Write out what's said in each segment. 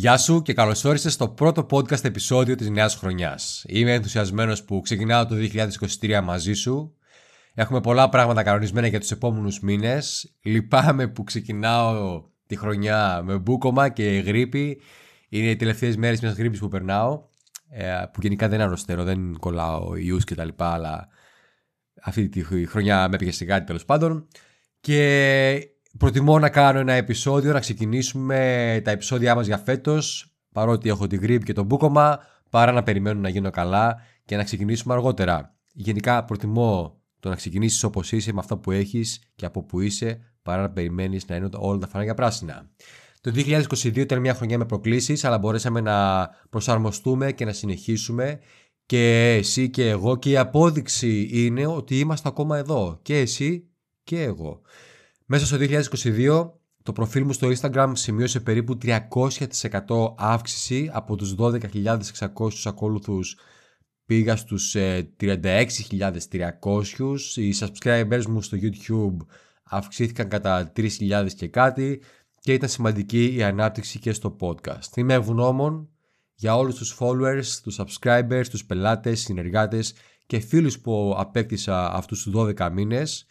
Γεια σου και καλώς όρισες στο πρώτο podcast επεισόδιο της νέας χρονιάς. Είμαι ενθουσιασμένος που ξεκινάω το 2023 μαζί σου. Έχουμε πολλά πράγματα κανονισμένα για τους επόμενους μήνες. Λυπάμαι που ξεκινάω τη χρονιά με μπούκομα και γρήπη. Είναι οι τελευταίες μέρες μιας γρήπης που περνάω. Ε, που γενικά δεν αρρωσταίνω, δεν κολλάω ιούς κτλ. Αλλά αυτή τη χρονιά με έπαιγε σε κάτι τέλος πάντων. Και προτιμώ να κάνω ένα επεισόδιο, να ξεκινήσουμε τα επεισόδια μας για φέτος, παρότι έχω την γρήπη και τον μπούκομα, παρά να περιμένω να γίνω καλά και να ξεκινήσουμε αργότερα. Γενικά προτιμώ το να ξεκινήσεις όπως είσαι με αυτά που έχεις και από που είσαι, παρά να περιμένεις να είναι όλα τα φανάρια πράσινα. Το 2022 ήταν μια χρονιά με προκλήσεις, αλλά μπορέσαμε να προσαρμοστούμε και να συνεχίσουμε και εσύ και εγώ και η απόδειξη είναι ότι είμαστε ακόμα εδώ και εσύ και εγώ. Μέσα στο 2022 το προφίλ μου στο Instagram σημείωσε περίπου 300% αύξηση από τους 12.600 ακόλουθους. Πήγα στους 36.300 οι subscribers μου στο YouTube αυξήθηκαν κατά 3.000 και κάτι και ήταν σημαντική η ανάπτυξη και στο podcast. Είμαι ευγνώμων για όλους τους followers, τους subscribers, τους πελάτες, συνεργάτες και φίλους που απέκτησα αυτούς τους 12 μήνες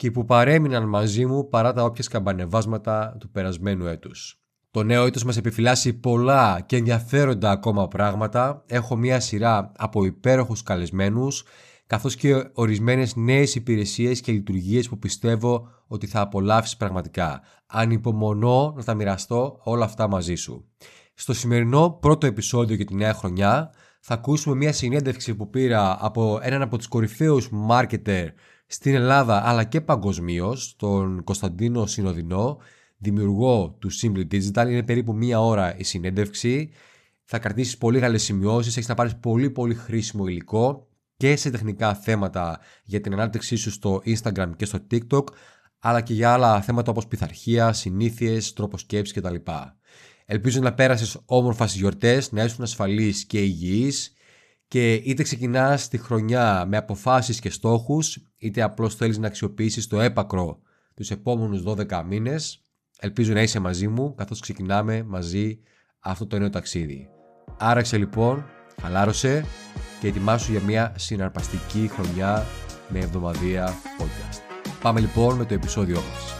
και που παρέμειναν μαζί μου παρά τα όποια σκαμπανεβάσματα του περασμένου έτους. Το νέο έτος μας επιφυλάσσει πολλά και ενδιαφέροντα ακόμα πράγματα. Έχω μια σειρά από υπέροχους καλεσμένους, καθώς και ορισμένες νέες υπηρεσίες και λειτουργίες που πιστεύω ότι θα απολαύσεις πραγματικά. Ανυπομονώ να τα μοιραστώ όλα αυτά μαζί σου. Στο σημερινό πρώτο επεισόδιο για τη νέα χρονιά θα ακούσουμε μια συνέντευξη που πήρα από έναν από τους κορυφαίους marketer στην Ελλάδα αλλά και παγκοσμίως, τον Κωνσταντίνο Συνοδεινό, δημιουργό του Simply Digital. Είναι περίπου μία ώρα η συνέντευξη. Θα κρατήσεις πολύ καλές σημειώσεις, έχεις να πάρεις πολύ πολύ χρήσιμο υλικό και σε τεχνικά θέματα για την ανάπτυξή σου στο Instagram και στο TikTok, αλλά και για άλλα θέματα όπως πειθαρχία, συνήθειες, τρόπος σκέψης κτλ. Ελπίζω να πέρασες όμορφα στις γιορτές, να ήσουν ασφαλής και υγιής και είτε ξεκινάς τη χρονιά με αποφάσεις και στόχους, είτε απλώς θέλεις να αξιοποιήσεις το έπακρο τους επόμενους 12 μήνες, ελπίζω να είσαι μαζί μου καθώς ξεκινάμε μαζί αυτό το νέο ταξίδι. Άραξε λοιπόν, χαλάρωσε και ετοιμάσου για μια συναρπαστική χρονιά με εβδομαδία podcast. Πάμε λοιπόν με το επεισόδιό μας.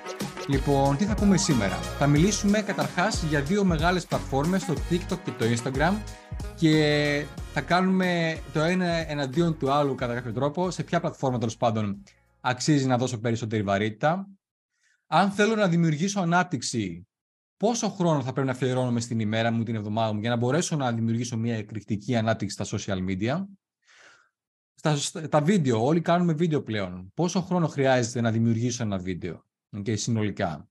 Λοιπόν, τι θα πούμε σήμερα; Θα μιλήσουμε καταρχάς για δύο μεγάλες πλατφόρμες, το TikTok και το Instagram και θα κάνουμε το ένα εναντίον του άλλου κατά κάποιο τρόπο, σε ποια πλατφόρμα τέλος πάντων αξίζει να δώσω περισσότερη βαρύτητα; Αν θέλω να δημιουργήσω ανάπτυξη, πόσο χρόνο θα πρέπει να αφιερώνομαι στην ημέρα μου, την εβδομάδα μου, για να μπορέσω να δημιουργήσω μια εκρηκτική ανάπτυξη στα social media; Στα, τα βίντεο, όλοι κάνουμε βίντεο πλέον. Πόσο χρόνο χρειάζεται να δημιουργήσω ένα βίντεο; Okay, συνολικά.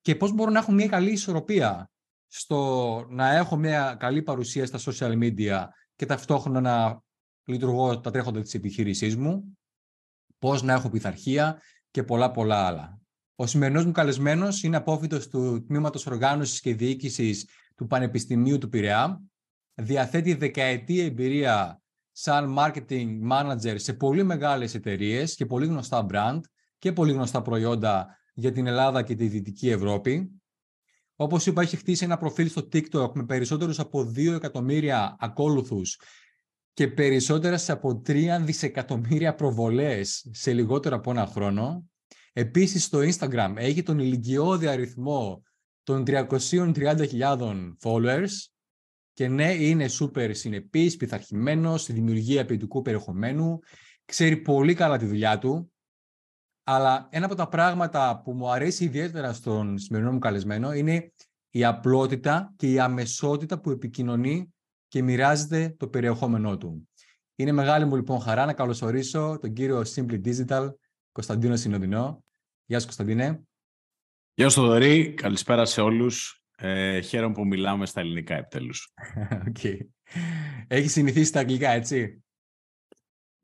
Και πώς μπορώ να έχω μια καλή ισορροπία στο να έχω μια καλή παρουσία στα social media και ταυτόχρονα να λειτουργώ τα τρέχοντα της επιχείρησής μου, πώς να έχω πειθαρχία και πολλά πολλά άλλα. Ο σημερινός μου καλεσμένος είναι απόφυτος του Τμήματος Οργάνωσης και Διοίκησης του Πανεπιστημίου του Πειραιά. Διαθέτει δεκαετή εμπειρία σαν marketing manager σε πολύ μεγάλες εταιρείες και πολύ γνωστά brand και πολύ γνωστά προϊόντα για την Ελλάδα και τη Δυτική Ευρώπη. Όπως είπα, έχει χτίσει ένα προφίλ στο TikTok με περισσότερους από 2 εκατομμύρια ακόλουθους και περισσότερες από 3 δισεκατομμύρια προβολές σε λιγότερο από ένα χρόνο. Επίσης στο Instagram έχει τον ηλικιώδη αριθμό των 330.000 followers και ναι, είναι super συνεπής, πειθαρχημένος στη δημιουργία ποιητικού περιεχομένου, ξέρει πολύ καλά τη δουλειά του αλλά ένα από τα πράγματα που μου αρέσει ιδιαίτερα στον σημερινό μου καλεσμένο είναι η απλότητα και η αμεσότητα που επικοινωνεί και μοιράζεται το περιεχόμενό του. Είναι μεγάλη μου λοιπόν χαρά να καλωσορίσω τον κύριο Simply Digital, Κωνσταντίνο Συνοδεινό. Γεια σου Κωνσταντίνε. Γεια σου Θοδωρή, καλησπέρα σε όλους Ε, χαίρομαι που μιλάμε στα ελληνικά επιτέλους. okay. Έχεις συνηθίσει στα αγγλικά, έτσι;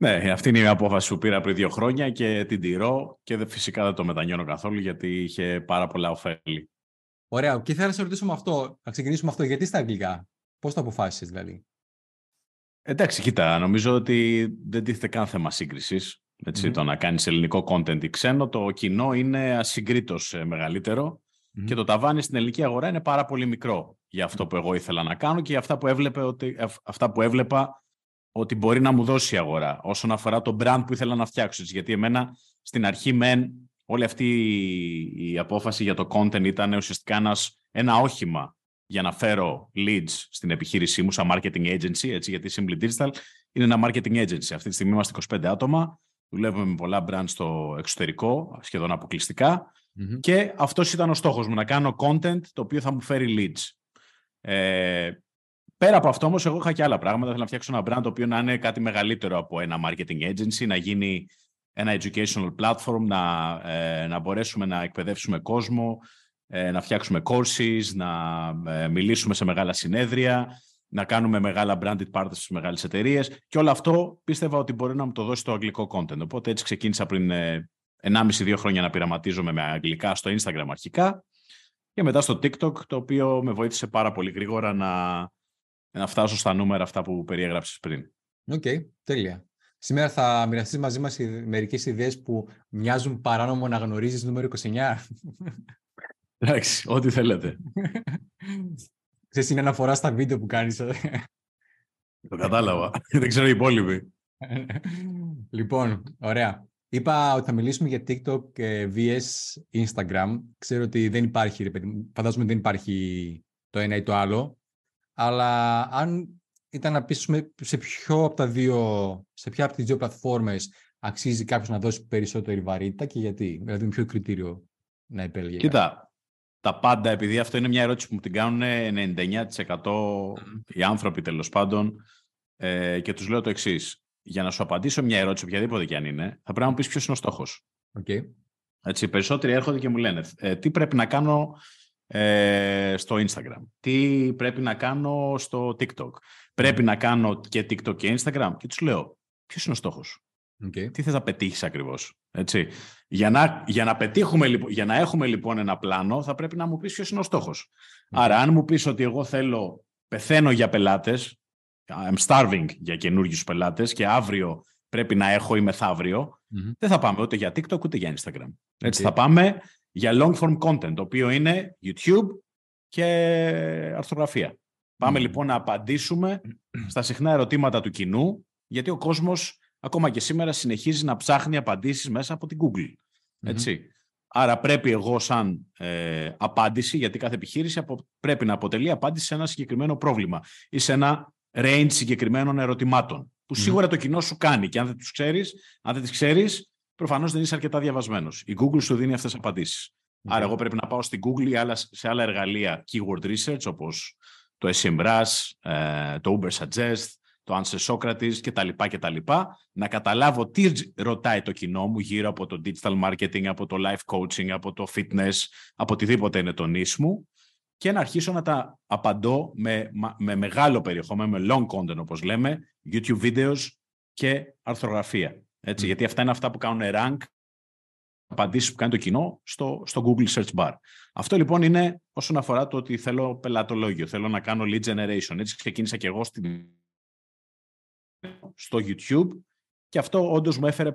Ναι, αυτή είναι η απόφαση που πήρα πριν δύο χρόνια και την τηρώ και φυσικά δεν το μετανιώνω καθόλου γιατί είχε πάρα πολλά ωφέλη. Ωραία. Και θέλω να σε ρωτήσω με αυτό, να ξεκινήσουμε αυτό. Γιατί στα αγγλικά, πώς το αποφάσισες δηλαδή; Εντάξει, κοίτα, νομίζω ότι δεν τίθεται καν θέμα σύγκρισης. mm Το να κάνεις ελληνικό content ή ξένο, το κοινό είναι ασυγκρίτως ε, μεγαλύτερο και το ταβάνι στην ελληνική αγορά είναι πάρα πολύ μικρό για αυτό που εγώ ήθελα να κάνω και για αυτά που, έβλεπε ότι, αυτά που έβλεπα ότι μπορεί να μου δώσει η αγορά όσον αφορά το brand που ήθελα να φτιάξω. Γιατί εμένα στην αρχή μεν όλη αυτή η απόφαση για το content ήταν ουσιαστικά ένας, ένα όχημα για να φέρω leads στην επιχείρησή μου σαν marketing agency, έτσι, γιατί Simply Digital είναι ένα marketing agency. Αυτή τη στιγμή είμαστε 25 άτομα, δουλεύουμε με πολλά brands στο εξωτερικό, σχεδόν και αυτός ήταν ο στόχος μου, να κάνω content το οποίο θα μου φέρει leads. Ε, πέρα από αυτό όμως, εγώ είχα και άλλα πράγματα. Θέλω να φτιάξω ένα brand το οποίο να είναι κάτι μεγαλύτερο από ένα marketing agency, να γίνει ένα educational platform, να, ε, να μπορέσουμε να εκπαιδεύσουμε κόσμο, ε, να φτιάξουμε courses, να ε, μιλήσουμε σε μεγάλα συνέδρια, να κάνουμε μεγάλα branded parties στις μεγάλες εταιρείες. Και όλο αυτό πίστευα ότι μπορεί να μου το δώσει το αγγλικό content. Οπότε έτσι ξεκίνησα πριν 1,5-2 χρόνια να πειραματίζομαι με αγγλικά στο Instagram αρχικά και μετά στο TikTok, το οποίο με βοήθησε πάρα πολύ γρήγορα να, να φτάσω στα νούμερα αυτά που περιέγραψες πριν. OK, okay, τέλεια. Σήμερα θα μοιραστείς μαζί μας μερικές ιδέες που μοιάζουν παράνομο να γνωρίζεις νούμερο 29. Εντάξει, ό,τι θέλετε. Ξέρεις, είναι αναφορά στα βίντεο που κάνεις. Το κατάλαβα. Δεν ξέρω οι υπόλοιποι. λοιπόν, ωραία. Είπα ότι θα μιλήσουμε για TikTok και VS Instagram. Ξέρω ότι δεν υπάρχει, φαντάζομαι δεν υπάρχει το ένα ή το άλλο. Αλλά αν ήταν να πείσουμε σε ποιο από τα δύο, σε ποια από τις δύο πλατφόρμες αξίζει κάποιος να δώσει περισσότερη βαρύτητα και γιατί. Δηλαδή με ποιο κριτήριο να επέλεγε. Κοίτα, τα πάντα, επειδή αυτό είναι μια ερώτηση που μου την κάνουν 99% οι άνθρωποι τέλος πάντων ε, και τους λέω το εξής. Για να σου απαντήσω μια ερώτηση, οποιαδήποτε και αν είναι, θα πρέπει να μου πεις ποιος είναι ο στόχος. Okay. Έτσι, οι περισσότεροι έρχονται και μου λένε ε, τι πρέπει να κάνω ε, στο Instagram, τι πρέπει να κάνω στο TikTok, πρέπει να κάνω και TikTok και Instagram; Και τους λέω ποιος είναι ο στόχος; Okay. Τι θες να πετύχεις ακριβώς. Έτσι; Για, να, για, να πετύχουμε, για να έχουμε λοιπόν ένα πλάνο θα πρέπει να μου πεις ποιος είναι ο στόχος. Άρα αν μου πεις ότι εγώ θέλω, πεθαίνω για πελάτες, I'm starving για καινούργιους πελάτες και αύριο πρέπει να έχω ή μεθαυριο δεν θα πάμε ούτε για TikTok ούτε για Instagram. Έτσι θα πάμε για long form content, το οποίο είναι YouTube και αρθρογραφία. Πάμε λοιπόν να απαντήσουμε στα συχνά ερωτήματα του κοινού, γιατί ο κόσμος ακόμα και σήμερα συνεχίζει να ψάχνει απαντήσεις μέσα από την Google. ετσι Άρα πρέπει εγώ σαν ε, απάντηση, γιατί κάθε επιχείρηση πρέπει να αποτελεί απάντηση σε ένα συγκεκριμένο πρόβλημα ή σε ένα range συγκεκριμένων ερωτημάτων, που σίγουρα το κοινό σου κάνει. Και αν δεν τους ξέρεις, αν δεν τις ξέρεις, προφανώς δεν είσαι αρκετά διαβασμένος. Η Google σου δίνει αυτές τις απαντήσεις. Άρα εγώ πρέπει να πάω στην Google ή άλλα, σε άλλα εργαλεία keyword research, όπως το SEMrush, ε, το Uber Suggest, το Answer Socrates κτλ. κτλ. Να καταλάβω τι ρωτάει το κοινό μου γύρω από το digital marketing, από το life coaching, από το fitness, από οτιδήποτε είναι το νης μου και να αρχίσω να τα απαντώ με, με μεγάλο περιεχόμενο, με long content όπως λέμε, YouTube videos και αρθρογραφία. Έτσι, Γιατί αυτά είναι αυτά που κάνουν rank απαντήσεις που κάνει το κοινό στο, στο Google Search Bar. Αυτό λοιπόν είναι όσον αφορά το ότι θέλω πελατολόγιο, θέλω να κάνω lead generation. Έτσι ξεκίνησα και εγώ στην στο YouTube και αυτό όντως μου έφερε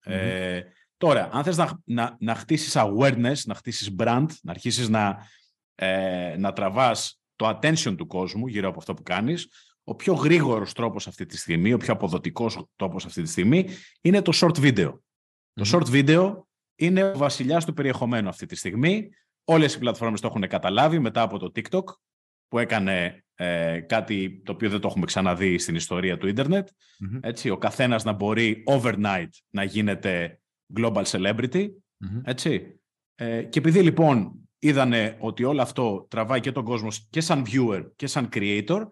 Ε, τώρα, αν θες να, να, να χτίσεις awareness, να χτίσεις brand, να αρχίσεις να, ε, να τραβάς το attention του κόσμου γύρω από αυτό που κάνεις, ο πιο γρήγορος τρόπος αυτή τη στιγμή, ο πιο αποδοτικός τρόπος αυτή τη στιγμή είναι το short video. Το short video είναι ο βασιλιάς του περιεχομένου αυτή τη στιγμή. Όλες οι πλατφόρμες το έχουν καταλάβει μετά από το TikTok που έκανε ε, κάτι το οποίο δεν το έχουμε ξαναδεί στην ιστορία του ιντερνετ Έτσι, ο καθένας να μπορεί overnight να γίνεται global celebrity. Έτσι. Ε, και επειδή λοιπόν είδανε ότι όλο αυτό τραβάει και τον κόσμο και σαν viewer και σαν creator,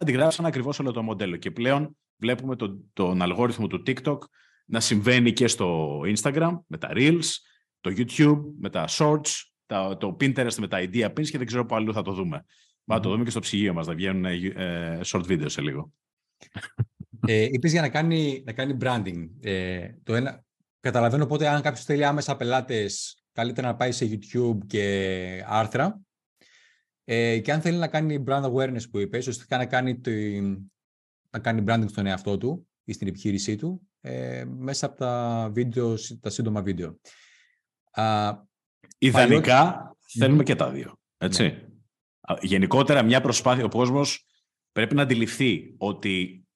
αντιγράψαν ακριβώς όλο το μοντέλο. Και πλέον βλέπουμε τον, τον αλγόριθμο του TikTok να συμβαίνει και στο Instagram με τα Reels, το YouTube με τα Shorts, το Pinterest με τα idea pins και δεν ξέρω πού αλλού θα το δούμε. Mm. το δούμε και στο ψυγείο μας, θα βγαίνουν ε, short video σε λίγο. Ε, είπες για να κάνει, να κάνει branding. Ε, το ένα, καταλαβαίνω οπότε αν κάποιος θέλει άμεσα πελάτες, καλύτερα να πάει σε YouTube και άρθρα. Ε, και αν θέλει να κάνει brand awareness που είπες, ώστε να κάνει, το, να κάνει branding στον εαυτό του ή στην επιχείρησή του, ε, μέσα από τα, βίντεος, τα σύντομα βίντεο. Α, Ιδανικά θέλουμε και τα δύο. Έτσι. Ναι. Γενικότερα μια προσπάθεια, ο κόσμος πρέπει να αντιληφθεί ότι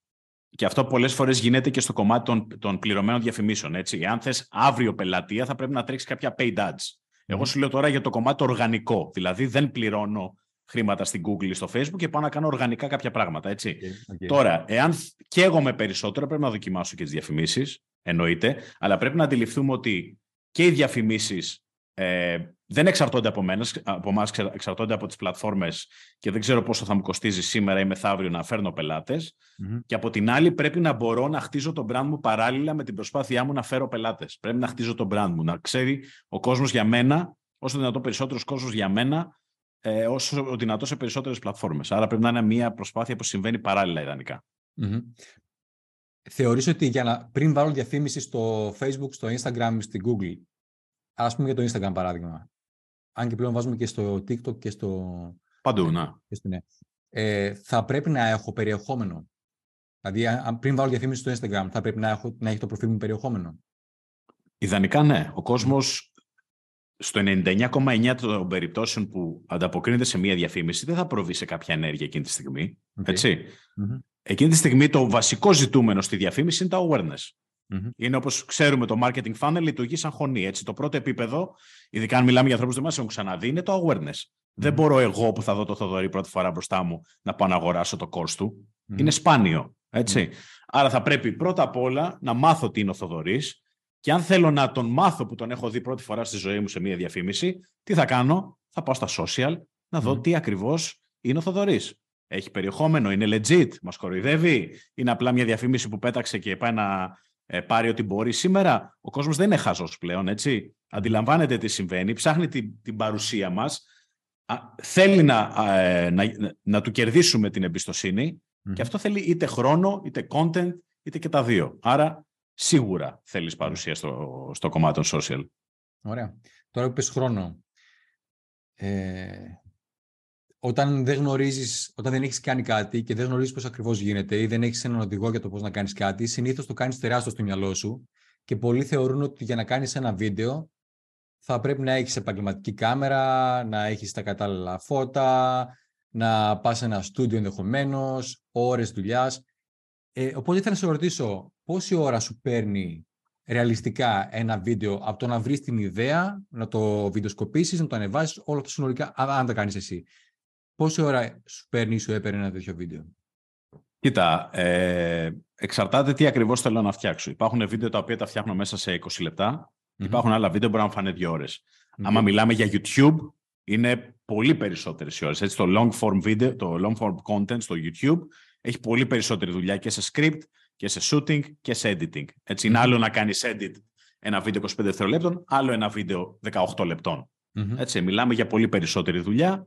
και αυτό πολλές φορές γίνεται και στο κομμάτι των, των πληρωμένων διαφημίσεων. Έτσι. Εάν θες αύριο πελατεία, θα πρέπει να τρέξεις κάποια paid ads. Εγώ σου λέω τώρα για το κομμάτι το οργανικό. Δηλαδή δεν πληρώνω χρήματα στην Google ή στο Facebook και πάω να κάνω οργανικά κάποια πράγματα. Έτσι. Okay, Τώρα, εάν καίγομαι περισσότερο, πρέπει να δοκιμάσω και τις διαφημίσεις. Εννοείται. Αλλά πρέπει να αντιληφθούμε ότι και οι διαφημίσεις ε, δεν εξαρτώνται από, μένα, από εμάς, εξαρτώνται από τις πλατφόρμες και δεν ξέρω πόσο θα μου κοστίζει σήμερα ή μεθαύριο να φέρνω Και από την άλλη πρέπει να μπορώ να χτίζω το brand μου παράλληλα με την προσπάθειά μου να φέρω πελάτες. Πρέπει να χτίζω το brand μου, να ξέρει ο κόσμος για μένα, όσο δυνατό περισσότερος κόσμος για μένα, ε, όσο δυνατό σε περισσότερες πλατφόρμες. Άρα πρέπει να είναι μια προσπάθεια που συμβαίνει παράλληλα ιδανικά. Mm-hmm. Θεωρείς ότι για να, πριν βάλω διαφήμιση στο Facebook, στο Instagram, στην Google, Α πούμε για το Instagram παράδειγμα. Αν και πλέον βάζουμε και στο TikTok και στο. Παντού, να. ναι. Ε, θα πρέπει να έχω περιεχόμενο; Δηλαδή, αν πριν βάλω διαφήμιση στο Instagram, θα πρέπει να, έχω, να έχει το προφίλ μου περιεχόμενο; Ιδανικά, ναι. Ο κόσμος στο 99,9 των περιπτώσεων που ανταποκρίνεται σε μία διαφήμιση δεν θα προβεί σε κάποια ενέργεια εκείνη τη στιγμή. Okay. Έτσι; Mm-hmm. Εκείνη τη στιγμή το βασικό ζητούμενο στη διαφήμιση είναι το awareness. Mm-hmm. Είναι όπως ξέρουμε το marketing funnel λειτουργεί σαν χωνή. Έτσι; Το πρώτο επίπεδο, ειδικά αν μιλάμε για ανθρώπους που δεν μας έχουν ξαναδεί, είναι το awareness. Mm-hmm. Δεν μπορώ εγώ που θα δω το Θοδωρή πρώτη φορά μπροστά μου να πάω να αγοράσω το course του. Mm-hmm. Είναι σπάνιο. Έτσι; Άρα θα πρέπει πρώτα απ' όλα να μάθω τι είναι ο Θοδωρής και αν θέλω να τον μάθω που τον έχω δει πρώτη φορά στη ζωή μου σε μία διαφήμιση, τι θα κάνω, θα πάω στα social να δω τι ακριβώς είναι ο Θοδωρής. Έχει περιεχόμενο, είναι legit, μας κοροϊδεύει, είναι απλά μια διαφήμιση που πέταξε και πάει να ε, πάρει ό,τι μπορεί. Σήμερα ο κόσμος δεν είναι χαζός πλέον, έτσι. Αντιλαμβάνεται τι συμβαίνει, ψάχνει την, την παρουσία μας, θέλει να, ε, να, να, του κερδίσουμε την εμπιστοσύνη και αυτό θέλει είτε χρόνο, είτε content, είτε και τα δύο. Άρα σίγουρα θέλεις παρουσία στο, στο κομμάτι των social. Ωραία. Τώρα που πες χρόνο, ε, όταν δεν γνωρίζεις, όταν δεν έχεις κάνει κάτι και δεν γνωρίζεις πώς ακριβώς γίνεται ή δεν έχεις έναν οδηγό για το πώς να κάνεις κάτι, συνήθως το κάνεις τεράστιο στο μυαλό σου και πολλοί θεωρούν ότι για να κάνεις ένα βίντεο θα πρέπει να έχεις επαγγελματική κάμερα, να έχεις τα κατάλληλα φώτα, να πας σε ένα στούντιο ενδεχομένως, ώρες δουλειάς. Ε, οπότε ήθελα να σε ρωτήσω, πόση ώρα σου παίρνει ρεαλιστικά ένα βίντεο από το να βρεις την ιδέα, να το βιντεοσκοπήσεις, να το ανεβάσεις, όλα αυτά συνολικά, αν το κάνεις εσύ. Πόση ώρα σου παίρνει ή σου έπαιρνε ένα τέτοιο βίντεο; Κοίτα, ε, εξαρτάται τι ακριβώς θέλω να φτιάξω. Υπάρχουν βίντεο τα οποία τα φτιάχνω μέσα σε 20 λεπτά. Υπάρχουν άλλα βίντεο που μπορεί να φάνε δύο ώρες. Mm-hmm. Άμα μιλάμε για YouTube, είναι πολύ περισσότερες οι ώρες. Έτσι, το long form video, το long form content στο YouTube έχει πολύ περισσότερη δουλειά και σε script και σε shooting και σε editing. Έτσι, είναι άλλο να κάνεις edit ένα βίντεο 25 δευτερολέπτων, άλλο ένα βίντεο 18 λεπτών. Έτσι, μιλάμε για πολύ περισσότερη δουλειά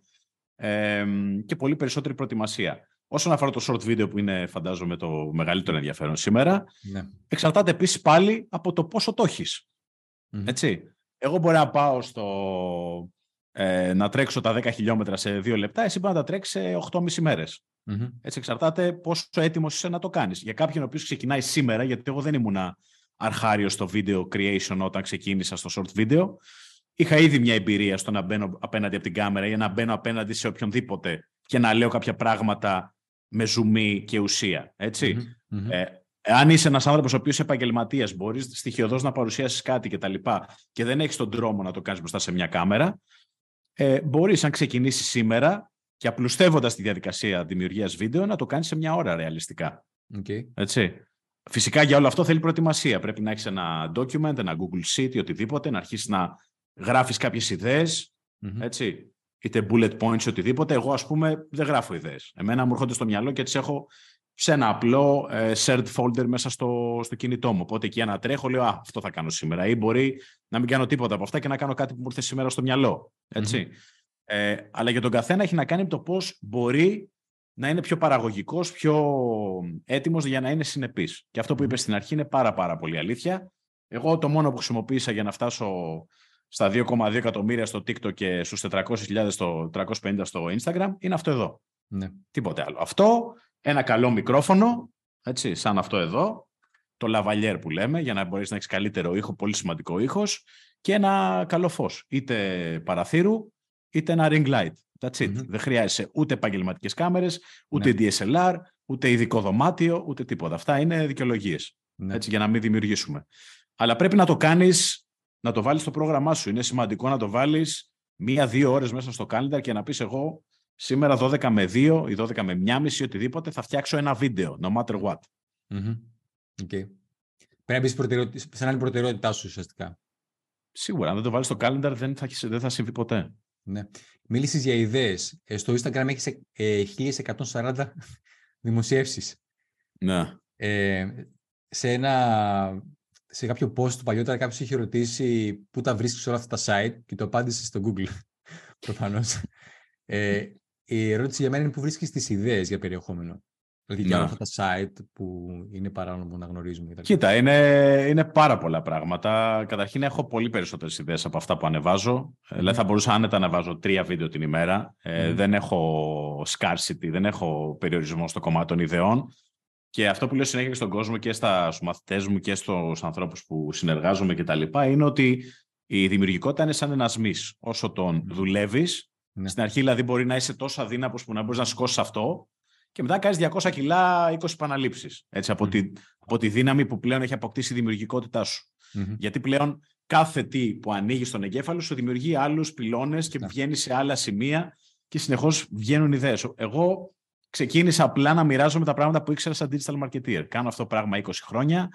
και πολύ περισσότερη προετοιμασία. Όσον αφορά το short video που είναι φαντάζομαι το μεγαλύτερο ενδιαφέρον σήμερα, ναι. εξαρτάται επίσης πάλι από το πόσο το εχει Έτσι. Εγώ μπορεί να πάω στο, ε, να τρέξω τα 10 χιλιόμετρα σε 2 λεπτά, εσύ μπορεί να τα τρέξεις σε 8,5 μέρες. Mm-hmm. Έτσι εξαρτάται πόσο έτοιμος είσαι να το κάνεις. Για κάποιον ο οποίος ξεκινάει σήμερα, γιατί εγώ δεν ήμουν αρχάριο στο video creation όταν ξεκίνησα στο short video, είχα ήδη μια εμπειρία στο να μπαίνω απέναντι από την κάμερα ή να μπαίνω απέναντι σε οποιονδήποτε και να λέω κάποια πράγματα με ζουμί και ουσία. Έτσι. Mm-hmm, Ε, αν είσαι ένας άνθρωπος ο οποίος επαγγελματίας, μπορείς στοιχειοδός να παρουσιάσεις κάτι κτλ. Και, και δεν έχεις τον τρόμο να το κάνεις μπροστά σε μια κάμερα, ε, μπορείς, αν ξεκινήσεις σήμερα και απλουστεύοντας τη διαδικασία δημιουργίας βίντεο, να το κάνεις σε μια ώρα ρεαλιστικά. Okay. Έτσι. Φυσικά για όλο αυτό θέλει προετοιμασία. Πρέπει να έχεις ένα document, ένα Google Sheet ή οτιδήποτε, να αρχίσεις να γράφεις κάποιες ιδέες, έτσι, είτε bullet points ή οτιδήποτε. Εγώ, ας πούμε, δεν γράφω ιδέες. Εμένα μου έρχονται στο μυαλό και τις έχω σε ένα απλό ε, shared folder μέσα στο, στο κινητό μου. Οπότε εκεί ανατρέχω, λέω Α, αυτό θα κάνω σήμερα. Ή μπορεί να μην κάνω τίποτα από αυτά και να κάνω κάτι που μου ήρθε σήμερα στο μυαλό. Έτσι. Ε, αλλά για τον καθένα έχει να κάνει με το πώς μπορεί να είναι πιο παραγωγικός, πιο έτοιμος για να είναι συνεπής. Και αυτό που είπες στην αρχή είναι πάρα, πάρα πολύ αλήθεια. Εγώ το μόνο που χρησιμοποίησα για να φτάσω στα 2,2 εκατομμύρια στο TikTok και στους 400.000 στο 350 στο Instagram είναι αυτό εδώ. Ναι. Τίποτε άλλο. Αυτό, ένα καλό μικρόφωνο, έτσι, σαν αυτό εδώ, το lavalier που λέμε, για να μπορείς να έχεις καλύτερο ήχο, πολύ σημαντικό ήχος, και ένα καλό φως, είτε παραθύρου, είτε ένα ring light. That's it. Δεν χρειάζεσαι ούτε επαγγελματικές κάμερες, ούτε ναι. DSLR, ούτε ειδικό δωμάτιο, ούτε τίποτα. Αυτά είναι δικαιολογίες. Ναι. Έτσι, για να μην δημιουργήσουμε. Αλλά πρέπει να το κάνεις, να το βάλεις στο πρόγραμμά σου. Είναι σημαντικό να το βάλεις μία-δύο ώρες μέσα στο calendar και να πεις εγώ σήμερα 12 με 2 ή 12 με 1,5 ή οτιδήποτε θα φτιάξω ένα βίντεο, no matter what. Mm-hmm. Okay. Πρέπει να μπεις σε άλλη προτεραιότητά σου ουσιαστικά. Σίγουρα, αν δεν το βάλεις στο calendar δεν θα, δεν θα συμβεί ποτέ. Ναι. Μίλησες για ιδέες. Ε, στο Instagram έχεις ε, 1140 δημοσιεύσεις. Ναι. Ε, σε ένα σε κάποιο post του παλιότερα κάποιος είχε ρωτήσει πού τα βρίσκεις όλα αυτά τα site και το απάντησε στο Google. Προφανώς. Ε, η ερώτηση για μένα είναι πού βρίσκεις τις ιδέες για περιεχόμενο. Δηλαδή για όλα αυτά τα site που είναι παράνομο να γνωρίζουμε. Κοίτα, είναι, είναι πάρα πολλά πράγματα. Καταρχήν έχω πολύ περισσότερες ιδέες από αυτά που ανεβάζω. Mm. Δηλαδή θα μπορούσα άνετα να ανεβάζω τρία βίντεο την ημέρα. Ε, δεν έχω scarcity, δεν έχω περιορισμό στο κομμάτι των ιδεών. Και αυτό που λέω συνέχεια και στον κόσμο και στα μαθητές μου και στους ανθρώπους που συνεργάζομαι κτλ. είναι ότι η δημιουργικότητα είναι σαν ένας μη. Όσο τον δουλεύεις, ναι. στην αρχή δηλαδή μπορεί να είσαι τόσο αδύναμος που να μπορείς να σηκώσεις αυτό, και μετά κάνεις 200 κιλά, 20 επαναλήψεις. Έτσι, από, τη, από τη δύναμη που πλέον έχει αποκτήσει η δημιουργικότητά σου. Γιατί πλέον κάθε τι που ανοίγεις στον εγκέφαλο σου δημιουργεί άλλους πυλώνες και ναι. βγαίνεις σε άλλα σημεία και συνεχώς βγαίνουν ιδέες. Εγώ ξεκίνησα απλά να μοιράζομαι τα πράγματα που ήξερα σαν digital marketer. Κάνω αυτό το πράγμα 20 χρόνια.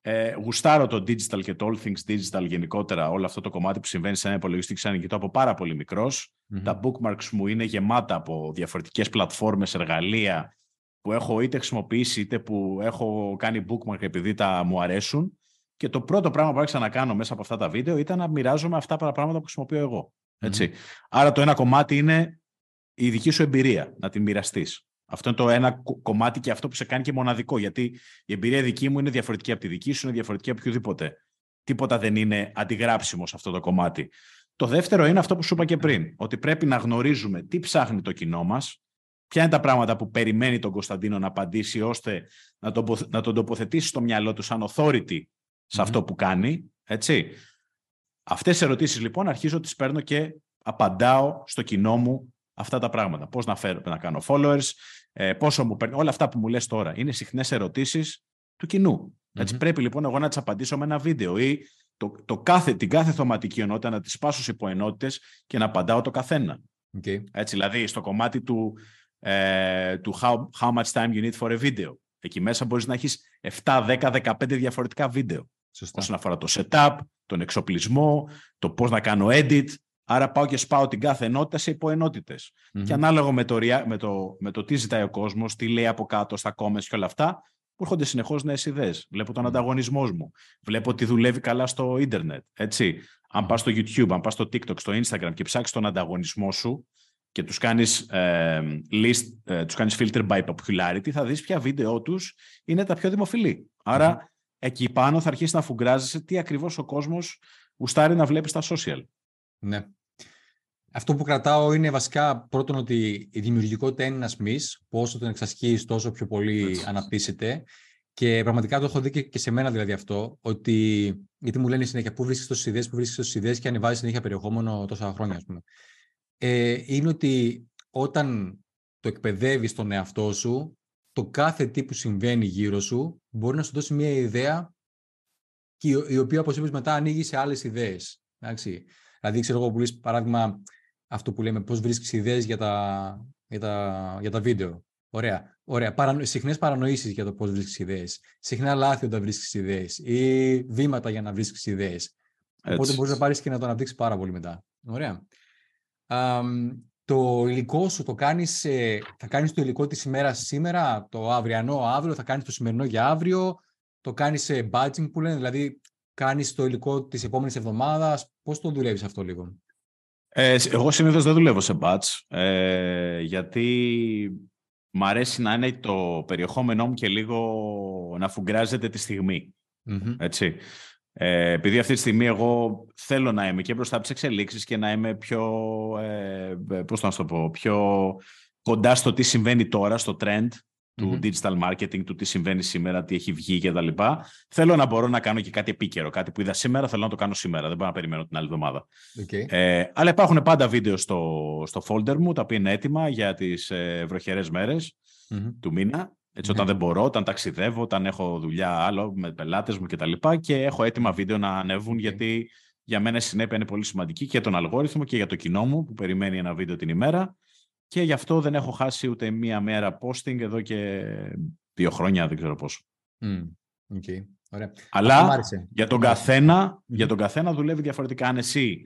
Ε, γουστάρω το digital και το all things digital γενικότερα, όλο αυτό το κομμάτι που συμβαίνει σε ένα υπολογιστή ξαναγητό από πάρα πολύ μικρός. Τα bookmarks μου είναι γεμάτα από διαφορετικές πλατφόρμες, εργαλεία που έχω είτε χρησιμοποιήσει είτε που έχω κάνει bookmark επειδή τα μου αρέσουν. Και το πρώτο πράγμα που άρχισα να κάνω μέσα από αυτά τα βίντεο ήταν να μοιράζομαι αυτά τα πράγματα που χρησιμοποιώ εγώ. Άρα το ένα κομμάτι είναι η δική σου εμπειρία, να την μοιραστείς. Αυτό είναι το ένα κομμάτι και αυτό που σε κάνει και μοναδικό. Γιατί η εμπειρία δική μου είναι διαφορετική από τη δική σου, είναι διαφορετική από οποιοδήποτε. Τίποτα δεν είναι αντιγράψιμο σε αυτό το κομμάτι. Το δεύτερο είναι αυτό που σου είπα και πριν. Ότι πρέπει να γνωρίζουμε τι ψάχνει το κοινό μας, ποια είναι τα πράγματα που περιμένει τον Κωνσταντίνο να απαντήσει, ώστε να τον, να τον τοποθετήσει στο μυαλό του σαν authority σε αυτό που κάνει. Έτσι. Αυτές τις ερωτήσεις λοιπόν αρχίζω τις παίρνω και απαντάω στο κοινό μου αυτά τα πράγματα. Πώς να, φέρω, να κάνω followers, ε, πόσο μου παίρνει, όλα αυτά που μου λες τώρα. Είναι συχνές ερωτήσεις του κοινού. Έτσι, πρέπει λοιπόν εγώ να τις απαντήσω με ένα βίντεο ή το, το κάθε, την κάθε θωματική ενότητα να τις πάσω σε υποενότητες και να απαντάω το καθένα. Okay. Έτσι, δηλαδή στο κομμάτι του, ε, του how, how much time you need for a video. Εκεί μέσα μπορείς να έχεις 7, 10, 15 διαφορετικά βίντεο. Σωστά. Όσον αφορά το setup, τον εξοπλισμό, το πώς να κάνω edit, Άρα πάω και σπάω την κάθε ενότητα σε υποενότητες. Mm-hmm. Και ανάλογα με το, με, το, με το τι ζητάει ο κόσμος, τι λέει από κάτω στα comments και όλα αυτά, μου έρχονται συνεχώς νέες ιδέες. Βλέπω τον mm-hmm. ανταγωνισμός μου. Βλέπω ότι δουλεύει καλά στο ίντερνετ. Έτσι. Αν πας στο YouTube, αν πας στο TikTok, στο Instagram και ψάξεις τον ανταγωνισμό σου και τους κάνεις ε, list, ε, τους κάνεις filter by popularity, θα δεις ποια βίντεο τους είναι τα πιο δημοφιλή. Άρα mm-hmm. εκεί πάνω θα αρχίσεις να φουγκράζεσαι τι ακριβώς ο κόσμος γουστάρει να βλέπει στα social. Ναι. Αυτό που κρατάω είναι βασικά πρώτον ότι η δημιουργικότητα είναι ένας μη, που όσο τον εξασκείς, τόσο πιο πολύ Έτσι. αναπτύσσεται. Και πραγματικά το έχω δει και σε μένα δηλαδή αυτό, ότι γιατί μου λένε συνέχεια πού βρίσκεις τόσες ιδέες, πού βρίσκεις τόσες ιδέες και ανεβάζει συνέχεια περιεχόμενο τόσα χρόνια, ας πούμε. Ε, είναι ότι όταν το εκπαιδεύεις τον εαυτό σου, το κάθε τι που συμβαίνει γύρω σου μπορεί να σου δώσει μια ιδέα και η οποία, όπως είπες, μετά ανοίγει σε άλλες ιδέες. Δηλαδή, ξέρω εγώ που λες, παράδειγμα, αυτό που λέμε, πώς βρίσκεις ιδέες για τα, για τα, για τα βίντεο. Ωραία. Ωραία. Παρανο... Συχνές παρανοήσεις για το πώς βρίσκεις ιδέες. Συχνά λάθη όταν βρίσκεις ιδέες. Ή βήματα για να βρίσκεις ιδέες. Οπότε μπορείς να πάρεις και να το αναπτύξει πάρα πολύ μετά. Ωραία. Α, το υλικό σου το κάνεις, ε, θα κάνεις το υλικό της ημέρας σήμερα, το αυριανό αύριο, θα κάνεις το σημερινό για αύριο, το κάνεις σε badging που λένε, δηλαδή κάνεις το υλικό της επόμενης εβδομάδας, πώς το δουλεύεις αυτό λίγο; Ε, εγώ συνήθως δεν δουλεύω σε batch, ε, γιατί μ' αρέσει να είναι το περιεχόμενό μου και λίγο να φουγκράζεται τη στιγμη Έτσι. Ε, επειδή αυτή τη στιγμή εγώ θέλω να είμαι και μπροστά από τις εξελίξεις και να είμαι πιο, ε, πώς να το πω, πιο κοντά στο τι συμβαίνει τώρα, στο trend του digital marketing, του τι συμβαίνει σήμερα, τι έχει βγει κτλ. Θέλω να μπορώ να κάνω και κάτι επίκαιρο. Κάτι που είδα σήμερα, θέλω να το κάνω σήμερα. Δεν μπορώ να περιμένω την άλλη εβδομάδα. Okay. Ε, αλλά υπάρχουν πάντα βίντεο στο, στο folder μου, τα οποία είναι έτοιμα για τις ε, βροχερές μέρες του μήνα. Έτσι, όταν ναι. δεν μπορώ, όταν ταξιδεύω, όταν έχω δουλειά άλλο με πελάτες μου κτλ. Και, και έχω έτοιμα βίντεο να ανέβουν, γιατί για μένα η συνέπεια είναι πολύ σημαντική και για τον αλγόριθμο και για το κοινό μου που περιμένει ένα βίντεο την ημέρα. Και γι' αυτό δεν έχω χάσει ούτε μία μέρα posting εδώ και δύο χρόνια, δεν ξέρω πόσο. Mm. Okay. Ωραία. Αλλά για τον, καθένα, για τον καθένα δουλεύει διαφορετικά. Αν εσύ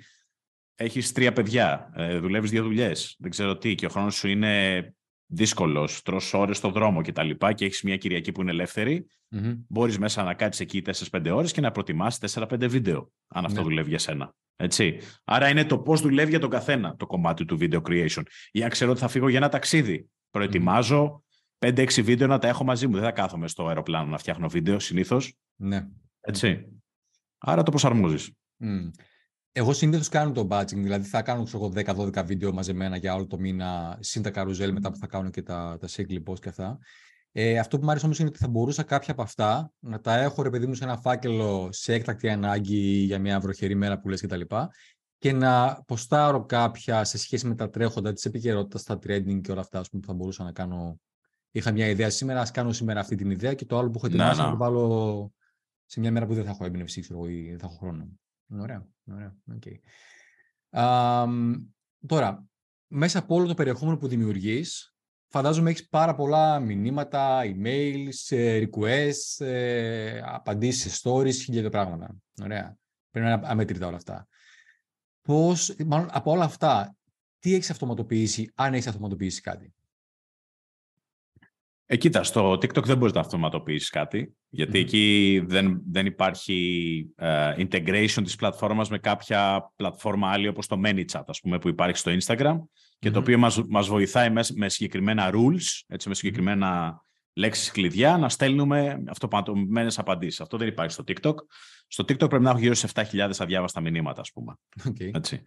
έχεις τρία παιδιά, ε, δουλεύεις δύο δουλειές, δεν ξέρω τι, και ο χρόνος σου είναι δύσκολος, τρως ώρες στο δρόμο κτλ. Και, και έχεις μια Κυριακή που είναι ελεύθερη, mm-hmm. μπορείς μέσα να κάτσεις εκεί 4-5 ώρες και να προτιμάσει 4-5 βίντεο, αν αυτό ναι. δουλεύει για σένα. Έτσι. Άρα είναι το πώς δουλεύει για τον καθένα το κομμάτι του video creation. Ή αν ξέρω ότι θα φύγω για ένα ταξίδι. Προετοιμάζω mm-hmm. 5-6 βίντεο να τα έχω μαζί μου. Δεν θα κάθομαι στο αεροπλάνο να φτιάχνω βίντεο συνήθως. Ναι. Έτσι. Άρα το προσαρμόζεις. Mm. Εγώ συνήθως κάνω το batching, δηλαδή θα κάνω 10-12 βίντεο μαζεμένα για όλο το μήνα, συν τα καρουζέλ μετά που θα κάνω και τα, τα cycle post και αυτά. Ε, αυτό που μου άρεσε όμως είναι ότι θα μπορούσα κάποια από αυτά να τα έχω ρε παιδί μου σε ένα φάκελο σε έκτακτη ανάγκη για μια βροχερή μέρα που λες κτλ. Και, και να ποστάρω κάποια σε σχέση με τα τρέχοντα της επικαιρότητας, τα trending και όλα αυτά πούμε, που θα μπορούσα να κάνω. Είχα μια ιδέα σήμερα, ας κάνω σήμερα αυτή την ιδέα και το άλλο που έχω ετοιμάσει να, να. το βάλω σε μια μέρα που δεν θα έχω έμπνευση ξέρω, ή δεν θα έχω χρόνο. Ωραία. Ωραία. Okay. τώρα, μέσα από όλο το περιεχόμενο που δημιουργείς, φαντάζομαι έχεις πάρα πολλά μηνύματα, emails, ε, requests, ε, απαντήσεις, stories, χίλια πράγματα. Ωραία. Πρέπει να είναι αμέτρητα όλα αυτά. Πώς, μάλλον από όλα αυτά, τι έχεις αυτοματοποιήσει, αν έχεις αυτοματοποιήσει κάτι; Ε, κοίτα, στο TikTok δεν μπορείς να αυτοματοποιήσεις κάτι, εκεί δεν, δεν υπάρχει uh, integration της πλατφόρμας με κάποια πλατφόρμα άλλη όπως το ManyChat, ας πούμε, που υπάρχει στο Instagram και το οποίο μας, μας βοηθάει μες, με συγκεκριμένα rules, έτσι, με συγκεκριμένα λέξεις κλειδιά, να στέλνουμε αυτοπατωμένες απαντήσεις. Αυτό δεν υπάρχει στο TikTok. Στο TikTok πρέπει να έχω γύρω σε 7.000 αδιάβαστα μηνύματα, ας πούμε. Okay. Έτσι,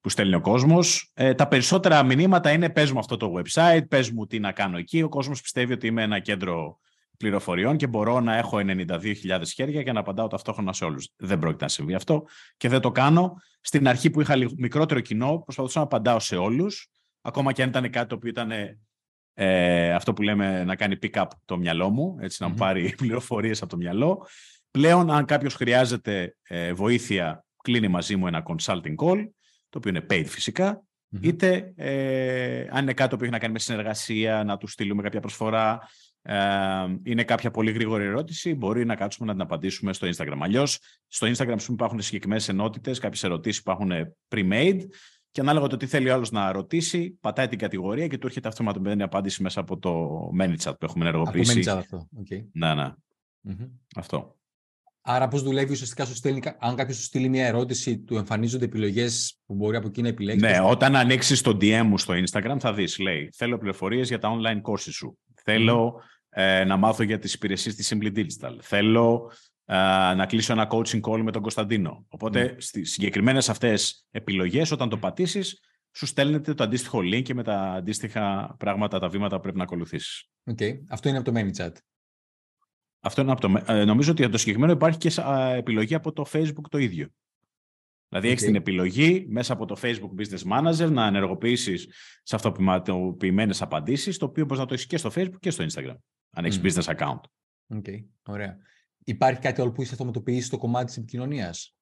που στέλνει ο κόσμος. Ε, τα περισσότερα μηνύματα είναι πες μου αυτό το website, πες μου τι να κάνω εκεί. Ο κόσμος πιστεύει ότι είμαι ένα κέντρο πληροφοριών και μπορώ να έχω 92.000 χέρια και να απαντάω ταυτόχρονα σε όλους. Δεν πρόκειται να συμβεί αυτό και δεν το κάνω. Στην αρχή που είχα μικρότερο κοινό, προσπαθούσα να απαντάω σε όλους, ακόμα και αν ήταν κάτι το οποίο ήταν ε, αυτό που λέμε να κάνει pick-up το μυαλό μου, έτσι να μου πάρει πληροφορίες από το μυαλό. Πλέον, αν κάποιος χρειάζεται ε, βοήθεια, κλείνει μαζί μου ένα consulting call, το οποίο είναι paid φυσικα είτε ε, αν είναι κάτι που έχει να κάνει με συνεργασία, να του στείλουμε κάποια προσφορά, ε, είναι κάποια πολύ γρήγορη ερώτηση, μπορεί να κάτσουμε να την απαντήσουμε στο Instagram. Αλλιώς, στο Instagram υπάρχουν συγκεκριμένες ενότητες, κάποιες ερωτήσεις που έχουν pre-made και ανάλογα το τι θέλει ο άλλος να ρωτήσει, πατάει την κατηγορία και του έρχεται αυτοματοποιημένη απάντηση μέσα από το ManyChat που έχουμε ενεργοποιήσει. Από αυτό. Okay. Ναι, ναι. Αυτό. Άρα, πώς δουλεύει ουσιαστικά, σου στέλνει, αν κάποιος σου στείλει μια ερώτηση, του εμφανίζονται επιλογές που μπορεί από εκεί να επιλέξεις; Ναι, όταν ανοίξεις το DM μου στο Instagram, θα δεις, λέει, θέλω πληροφορίες για τα online courses σου. Θέλω ε, να μάθω για τις υπηρεσίες της Simply Digital. Θέλω ε, να κλείσω ένα coaching call με τον Κωνσταντίνο. Οπότε, mm. στι συγκεκριμένες αυτές επιλογές, όταν το πατήσεις, σου στέλνεται το αντίστοιχο link και με τα αντίστοιχα πράγματα, τα βήματα που πρέπει να ακολουθήσεις. Okay. Αυτό είναι από το ManyChat. Αυτό είναι από το... Ε, νομίζω ότι για το συγκεκριμένο υπάρχει και επιλογή από το Facebook το ίδιο. Δηλαδή okay. έχει την επιλογή μέσα από το Facebook Business Manager να ενεργοποιήσεις σε αυτοματοποιημένες απαντήσεις, το οποίο μπορείς να το έχεις και στο Facebook και στο Instagram, αν έχεις business account. OK, okay. ωραία. Υπάρχει κάτι άλλο που έχεις αυτοματοποιήσει στο κομμάτι της επικοινωνίας;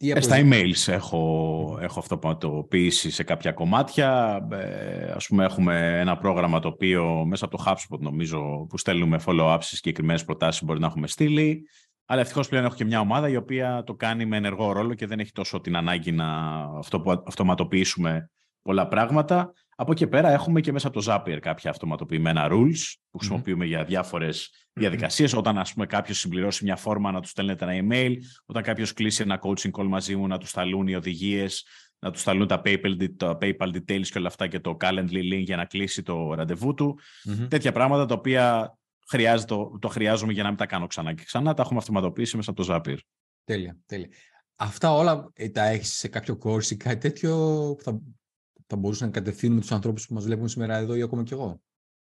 Ε, στα emails έχω, έχω αυτοματοποιήσει σε κάποια κομμάτια. Ε, ας πούμε έχουμε ένα πρόγραμμα το οποίο μέσα από το HubSpot νομίζω που στέλνουμε follow-up σε συγκεκριμένες προτάσεις μπορεί να έχουμε στείλει. Αλλά ευτυχώς πλέον έχω και μια ομάδα η οποία το κάνει με ενεργό ρόλο και δεν έχει τόσο την ανάγκη να αυτό που αυτοματοποιήσουμε πολλά πράγματα. Από εκεί πέρα έχουμε και μέσα από το Zapier κάποια αυτοματοποιημένα rules που χρησιμοποιούμε για διάφορες διαδικασίες. Όταν ας πούμε κάποιος συμπληρώσει μια φόρμα να του στέλνετε ένα email, όταν κάποιος κλείσει ένα coaching call μαζί μου να του σταλούν οι οδηγίες, να του σταλούν τα PayPal, τα PayPal details και όλα αυτά και το Calendly link για να κλείσει το ραντεβού του. Τέτοια πράγματα τα οποία χρειάζεται, το, το χρειάζομαι για να μην τα κάνω ξανά και ξανά. Τα έχουμε αυτοματοποιήσει μέσα από το Zapier. Τέλεια, τέλεια. Αυτά όλα ε, τα έχεις σε κάποιο course ή κάτι τέτοιο που θα, θα μπορούσαν να κατευθύνουμε τους ανθρώπους που μας βλέπουν σήμερα εδώ ή ακόμα κι εγώ;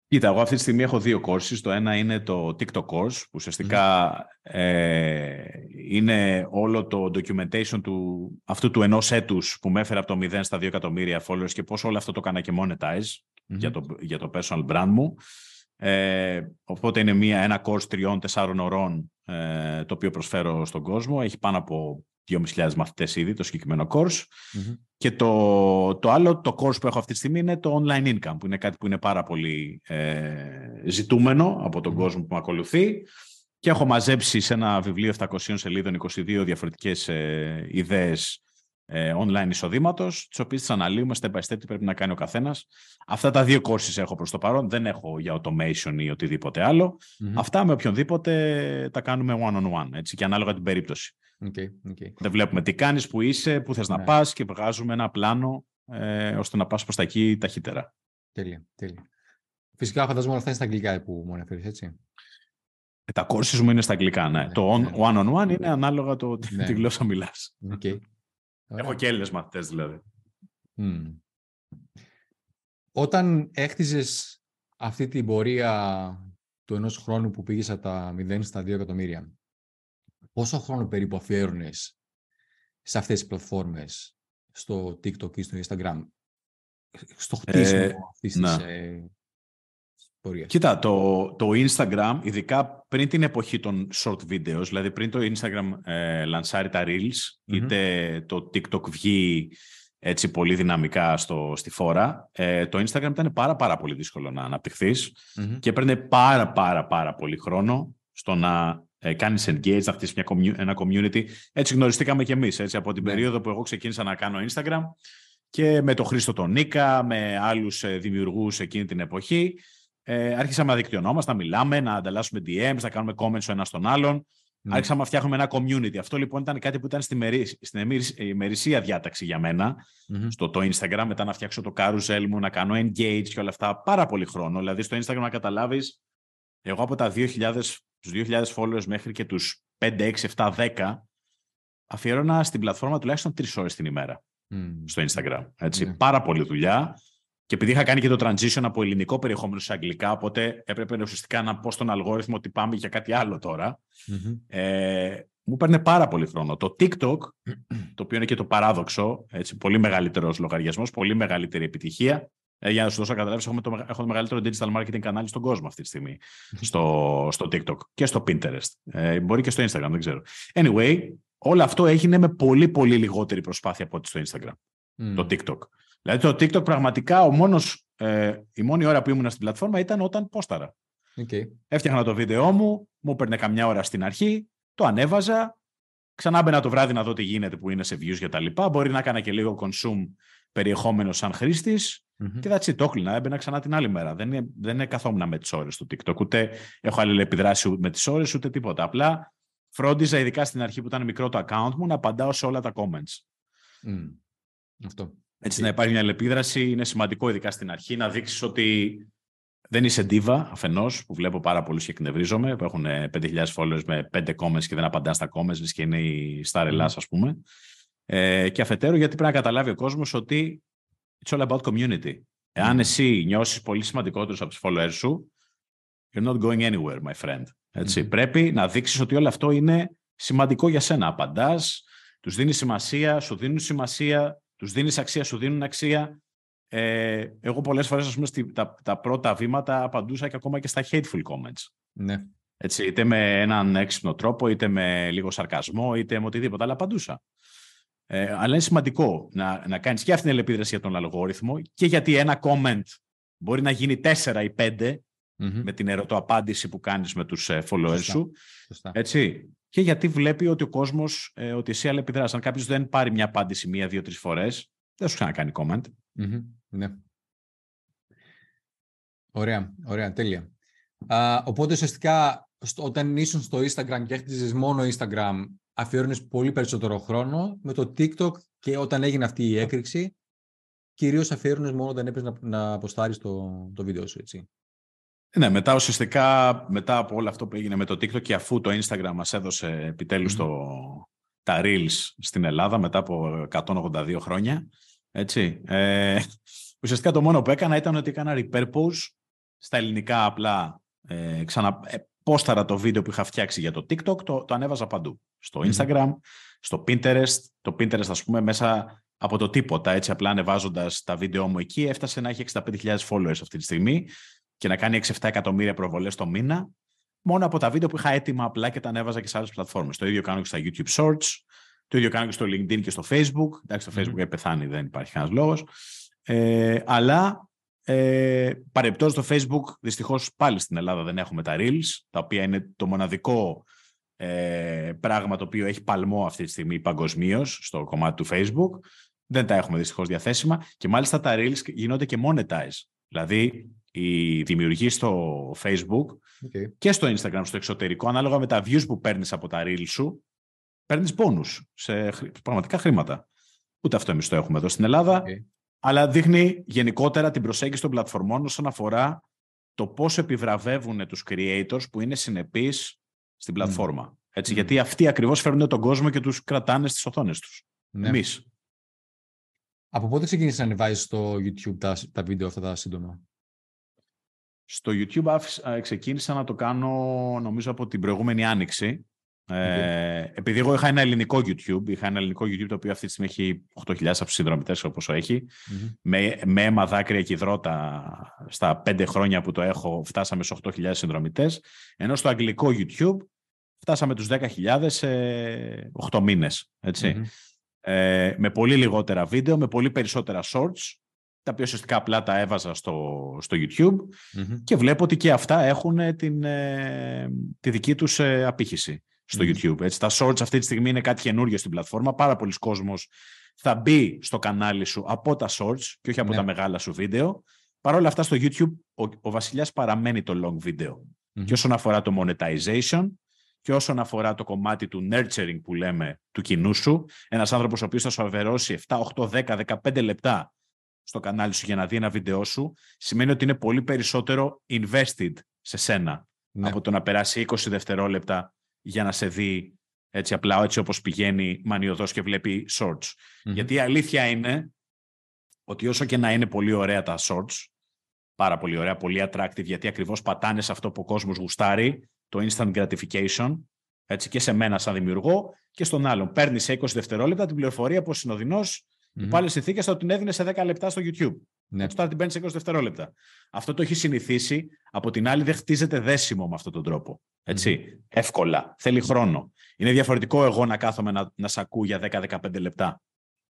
Κοίτα, εγώ αυτή τη στιγμή έχω δύο courses. Το ένα είναι το TikTok course, που ουσιαστικά ε, είναι όλο το documentation του, αυτού του ενός έτους που με έφερε από το 0 στα 2 εκατομμύρια followers και πώς όλο αυτό το έκανα και monetize για, το, για το personal brand μου. Ε, οπότε είναι μια, ένα course τριών-τεσσάρων ωρών ε, το οποίο προσφέρω στον κόσμο. Έχει πάνω από 2.500 μαθητές ήδη το συγκεκριμένο course. Και το, το άλλο, το course που έχω αυτή τη στιγμή είναι το online income, που είναι κάτι που είναι πάρα πολύ ε, ζητούμενο από τον κόσμο που με ακολουθεί. Και έχω μαζέψει σε ένα βιβλίο 700 σελίδων 22 διαφορετικές ε, ιδέες ε, online εισοδήματος, τις οποίες τις αναλύουμε step by step τι πρέπει να κάνει ο καθένας. Αυτά τα δύο courses έχω προς το παρόν. Δεν έχω για automation ή οτιδήποτε Αυτά με οποιονδήποτε τα κάνουμε one-on-one έτσι, και ανάλογα την περίπτωση. Okay, okay. Δεν βλέπουμε τι κάνεις, που είσαι, που θες να ναι. πας και βγάζουμε ένα πλάνο ε, ώστε να πας προς τα εκεί ταχύτερα. Τέλεια, τέλεια. Φυσικά φαντάζομαι όλα αυτά είναι στα αγγλικά που μου αναφέρεις, έτσι. Ε, τα courses μου είναι στα αγγλικά, ναι. ναι το ναι. one-on-one είναι ανάλογα το ναι. τη γλώσσα μιλάς. Okay. Έχω και Έλληνες μαθητές δηλαδή. Όταν έκτιζες αυτή την πορεία του ενός χρόνου που πήγες από τα 0 στα 2 εκατομμύρια, πόσο χρόνο περίπου αφιέρωνες σε αυτές τις πλατφόρμες, στο TikTok ή στο Instagram, στο χτίσιμο ε, αυτής της ε, πορείας. Κοίτα, το, το Instagram, ειδικά πριν την εποχή των short videos, δηλαδή πριν το Instagram ε, λανσάρει τα Reels, είτε το TikTok βγει έτσι πολύ δυναμικά στο, στη φόρα, ε, το Instagram ήταν πάρα πάρα πολύ δύσκολο να αναπτυχθεις και έπαιρνε πάρα πάρα πάρα πολύ χρόνο στο να ε, κάνεις engage, να χτίσεις μια, ένα community. Έτσι γνωριστήκαμε κι εμείς, έτσι, από την ναι. περίοδο που εγώ ξεκίνησα να κάνω Instagram και με τον Χρήστο τον Νίκα, με άλλους ε, δημιουργούς εκείνη την εποχή ε, άρχισαμε να δικτυωνόμαστε, να μιλάμε, να ανταλλάσσουμε DMs, να κάνουμε comments ο ένας στον άλλον. Mm. Άρχισαμε να φτιάχνουμε ένα community. Αυτό λοιπόν ήταν κάτι που ήταν στη μερί, στην ημερησία διάταξη για μένα, mm-hmm. στο το Instagram, μετά να φτιάξω το carousel μου, να κάνω engage και όλα αυτά. Πάρα πολύ χρόνο. Δηλαδή στο Instagram να καταλάβεις, εγώ από τα 2.000, τους 2.000 followers μέχρι και τους 5, 6, 7, 10, αφιέρωνα στην πλατφόρμα τουλάχιστον 3 ώρες την ημέρα mm. στο Instagram. Έτσι. Mm. Πάρα πολύ δουλειά. Και επειδή είχα κάνει και το transition από ελληνικό περιεχόμενο σε αγγλικά, οπότε έπρεπε ουσιαστικά να πω στον αλγόριθμο ότι πάμε για κάτι άλλο Ε, μου παίρνει πάρα πολύ χρόνο. Το TikTok, το οποίο είναι και το παράδοξο, έτσι, πολύ μεγαλύτερος λογαριασμός, πολύ μεγαλύτερη επιτυχία. Ε, για να σου δώσω καταλάβεις, έχω, το, έχω το μεγαλύτερο digital marketing κανάλι στον κόσμο αυτή τη στιγμή. στο, στο TikTok και στο Pinterest. Ε, μπορεί και στο Instagram, δεν ξέρω. Anyway, όλο αυτό έγινε με πολύ πολύ λιγότερη προσπάθεια από ό,τι στο Instagram. Το TikTok. Δηλαδή το TikTok πραγματικά ο μόνος, ε, η μόνη ώρα που ήμουν στην πλατφόρμα ήταν όταν πόσταρα. Okay. Έφτιαχνα το βίντεό μου, μου έπαιρνε καμιά ώρα στην αρχή, το ανέβαζα, ξανά μπαίνα το βράδυ να δω τι γίνεται που είναι σε views και τα λοιπά. Μπορεί να έκανα και λίγο consume περιεχόμενο σαν χρήστης mm-hmm. και that's it, το κλείνα. Έμπαινα ξανά την άλλη μέρα. Δεν, είναι, δεν είναι καθόμουν με τις ώρες του TikTok, ούτε έχω επιδράσει με τις ώρες, ούτε τίποτα. Απλά φρόντιζα, ειδικά στην αρχή που ήταν μικρό το account μου, να απαντάω σε όλα τα comments. Mm. Αυτό. Έτσι, να υπάρχει μια αλληλεπίδραση είναι σημαντικό, ειδικά στην αρχή, να δείξεις ότι δεν είσαι ντίβα αφενός, που βλέπω πάρα πολλούς και εκνευρίζομαι, που έχουν 5.000 followers με 5 comments και δεν απαντάνε στα comments, και είναι η Star Ελλάς, ας πούμε. Ε, και αφετέρου, γιατί πρέπει να καταλάβει ο κόσμος ότι it's all about community. Εάν εσύ νιώσεις πολύ σημαντικότερο από τους followers σου, you're not going anywhere, my friend. Έτσι. Πρέπει να δείξεις ότι όλο αυτό είναι σημαντικό για σένα. Απαντάς, τους δίνεις σημασία, σου δίνουν σημασία, τους δίνεις αξία, σου δίνουν αξία. Ε, εγώ πολλές φορές, ας πούμε, στη, τα, τα πρώτα βήματα απαντούσα και ακόμα και στα hateful comments. Ναι. Έτσι, είτε με έναν έξυπνο τρόπο, είτε με λίγο σαρκασμό, είτε με οτιδήποτε, αλλά απαντούσα. Ε, αλλά είναι σημαντικό να, να κάνεις και αυτήν την ελεπίδραση για τον αλγόριθμο και γιατί ένα comment μπορεί να γίνει 4 ή 5 με την ερωτοαπάντηση που κάνεις με τους ε, followers σου. Έτσι και γιατί βλέπει ότι ο κόσμος, ε, ότι εσύ αλληλεπιδρά. Αν κάποιος δεν πάρει μια απάντηση μία, δύο, τρεις φορές, δεν σου ξανακάνει comment. ναι. Ωραία, ωραία, τέλεια. Α, οπότε ουσιαστικά όταν ήσουν στο Instagram και έχτιζες μόνο Instagram, αφιέρωνες πολύ περισσότερο χρόνο. Με το TikTok και όταν έγινε αυτή η έκρηξη, κυρίως αφιέρωνες μόνο όταν έπρεπε να, να αποστάρεις το, το βίντεο σου, έτσι. Ναι, μετά ουσιαστικά, μετά από όλο αυτό που έγινε με το TikTok και αφού το Instagram μας έδωσε επιτέλους το, τα Reels στην Ελλάδα μετά από 182 χρόνια, έτσι, ε, ουσιαστικά το μόνο που έκανα ήταν ότι έκανα repurpose στα ελληνικά απλά ε, ξανα, ε, πόσταρα το βίντεο που είχα φτιάξει για το TikTok, το, το ανέβαζα παντού. Στο Instagram, στο Pinterest. Το Pinterest, ας πούμε, μέσα από το τίποτα, έτσι απλά ανεβάζοντας τα βίντεο μου εκεί, έφτασε να έχει 65.000 followers αυτή τη στιγμή και να κάνει 6-7 εκατομμύρια προβολές το μήνα, μόνο από τα βίντεο που είχα έτοιμα απλά και τα ανέβαζα και σε άλλες πλατφόρμες. Το ίδιο κάνω και στα YouTube Shorts, το ίδιο κάνω και στο LinkedIn και στο Facebook. Εντάξει, το Facebook έχει πεθάνει, δεν υπάρχει κανένας λόγος. Ε, αλλά ε, παρεπτώσει το Facebook, δυστυχώς πάλι στην Ελλάδα δεν έχουμε τα Reels, τα οποία είναι το μοναδικό ε, πράγμα το οποίο έχει παλμό αυτή τη στιγμή παγκοσμίως στο κομμάτι του Facebook. Δεν τα έχουμε δυστυχώς διαθέσιμα και μάλιστα τα Reels γίνονται και monetize. Δηλαδή, οι δημιουργοί στο Facebook okay. και στο Instagram στο εξωτερικό, ανάλογα με τα views που παίρνεις από τα Reels σου, παίρνεις πόνους σε πραγματικά χρήματα. Ούτε αυτό εμείς το έχουμε εδώ στην Ελλάδα. Okay αλλά δείχνει γενικότερα την προσέγγιση των πλατφορμών όσον αφορά το πώς επιβραβεύουν τους creators που είναι συνεπείς στην πλατφόρμα. Έτσι, Γιατί αυτοί ακριβώς φέρνουν τον κόσμο και τους κρατάνε στις οθόνες τους. Ναι. Εμείς. Από πότε ξεκίνησες να ανεβάζεις στο YouTube τα, τα βίντεο αυτά τα σύντομα; Στο YouTube ξεκίνησα να το κάνω νομίζω από την προηγούμενη άνοιξη. Ε, επειδή εγώ είχα ένα ελληνικό YouTube, είχα ένα ελληνικό YouTube το οποίο αυτή τη στιγμή έχει 8.000 συνδρομητέ όπως έχει, με, με αίμα δάκρυα και υδρότα στα 5 χρόνια που το έχω φτάσαμε στου 8.000 συνδρομητές, ενώ στο αγγλικό YouTube φτάσαμε τους 10.000 σε 8 μήνες, Ε, με πολύ λιγότερα βίντεο, με πολύ περισσότερα shorts, τα οποία ουσιαστικά απλά τα έβαζα στο, στο YouTube και βλέπω ότι και αυτά έχουν την, ε, τη δική τους ε, απήχηση στο YouTube. Έτσι. Τα shorts αυτή τη στιγμή είναι κάτι καινούργιο στην πλατφόρμα. Πάρα πολλοί κόσμος θα μπει στο κανάλι σου από τα shorts και όχι από ναι. τα μεγάλα σου βίντεο. Παρ' όλα αυτά στο YouTube ο, ο βασιλιάς παραμένει το long video. Και όσον αφορά το monetization και όσον αφορά το κομμάτι του nurturing που λέμε του κοινού σου, ένας άνθρωπος ο οποίος θα σου αβερώσει 7, 8, 10, 15 λεπτά στο κανάλι σου για να δει ένα βίντεο σου, σημαίνει ότι είναι πολύ περισσότερο invested σε σένα ναι. από το να περάσει 20 δευτερόλεπτα για να σε δει έτσι απλά έτσι όπως πηγαίνει μανιωδός και βλέπει shorts. Γιατί η αλήθεια είναι ότι όσο και να είναι πολύ ωραία τα shorts, πάρα πολύ ωραία, πολύ attractive, γιατί ακριβώς πατάνε σε αυτό που ο κόσμος γουστάρει, το instant gratification, έτσι και σε μένα σαν δημιουργό και στον άλλον. Παίρνεις σε 20 δευτερόλεπτα την πληροφορία πως ο συνοδεινός mm-hmm. υπό άλλε συνθήκες θα την έδινε σε 10 λεπτά στο YouTube. Ναι. Έτσι τώρα την παίρνεις σε 20 δευτερόλεπτα. Αυτό το έχει συνηθίσει. Από την άλλη, δεν χτίζεται δέσιμο με αυτόν τον τρόπο. Έτσι. Εύκολα. Θέλει χρόνο. Είναι διαφορετικό εγώ να κάθομαι να, να σ' ακούω για 10-15 λεπτά.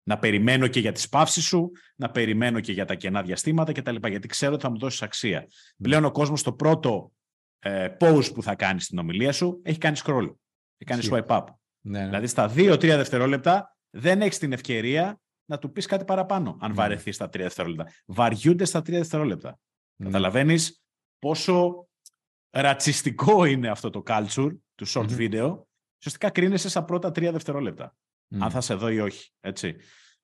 Να περιμένω και για τις παύσεις σου, να περιμένω και για τα κενά διαστήματα κτλ. Γιατί ξέρω ότι θα μου δώσεις αξία. Πλέον ο κόσμος το πρώτο ε, pause που θα κάνει στην ομιλία σου έχει κάνει scroll. Έχει κάνει swipe up. Ναι, ναι. Δηλαδή στα 2-3 δευτερόλεπτα δεν έχεις την ευκαιρία να του πεις κάτι παραπάνω, αν ναι. βαρεθεί στα 3 δευτερόλεπτα. Βαριούνται στα 3 δευτερόλεπτα. Ναι. Καταλαβαίνεις πόσο ρατσιστικό είναι αυτό το culture του short video, ουσιαστικά κρίνεσαι στα πρώτα τρία δευτερόλεπτα. Αν θα σε δω ή όχι. Έτσι.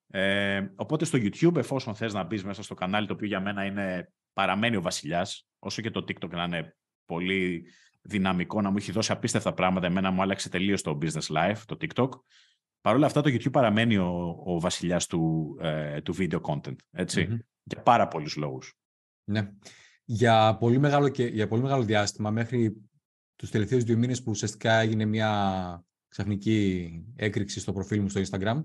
Ε, οπότε στο YouTube, εφόσον θες να μπεις μέσα στο κανάλι, το οποίο για μένα είναι παραμένει ο βασιλιάς, όσο και το TikTok να είναι πολύ δυναμικό, να μου έχει δώσει απίστευτα πράγματα, εμένα μου άλλαξε τελείως το business life, το TikTok. Παρ' όλα αυτά το YouTube παραμένει ο, ο βασιλιάς του, ε, του video content, ετσι για πάρα πολλούς λόγους. Ναι για πολύ μεγάλο, και, για πολύ μεγάλο διάστημα, μέχρι τους τελευταίους δύο μήνες που ουσιαστικά έγινε μια ξαφνική έκρηξη στο προφίλ μου στο Instagram,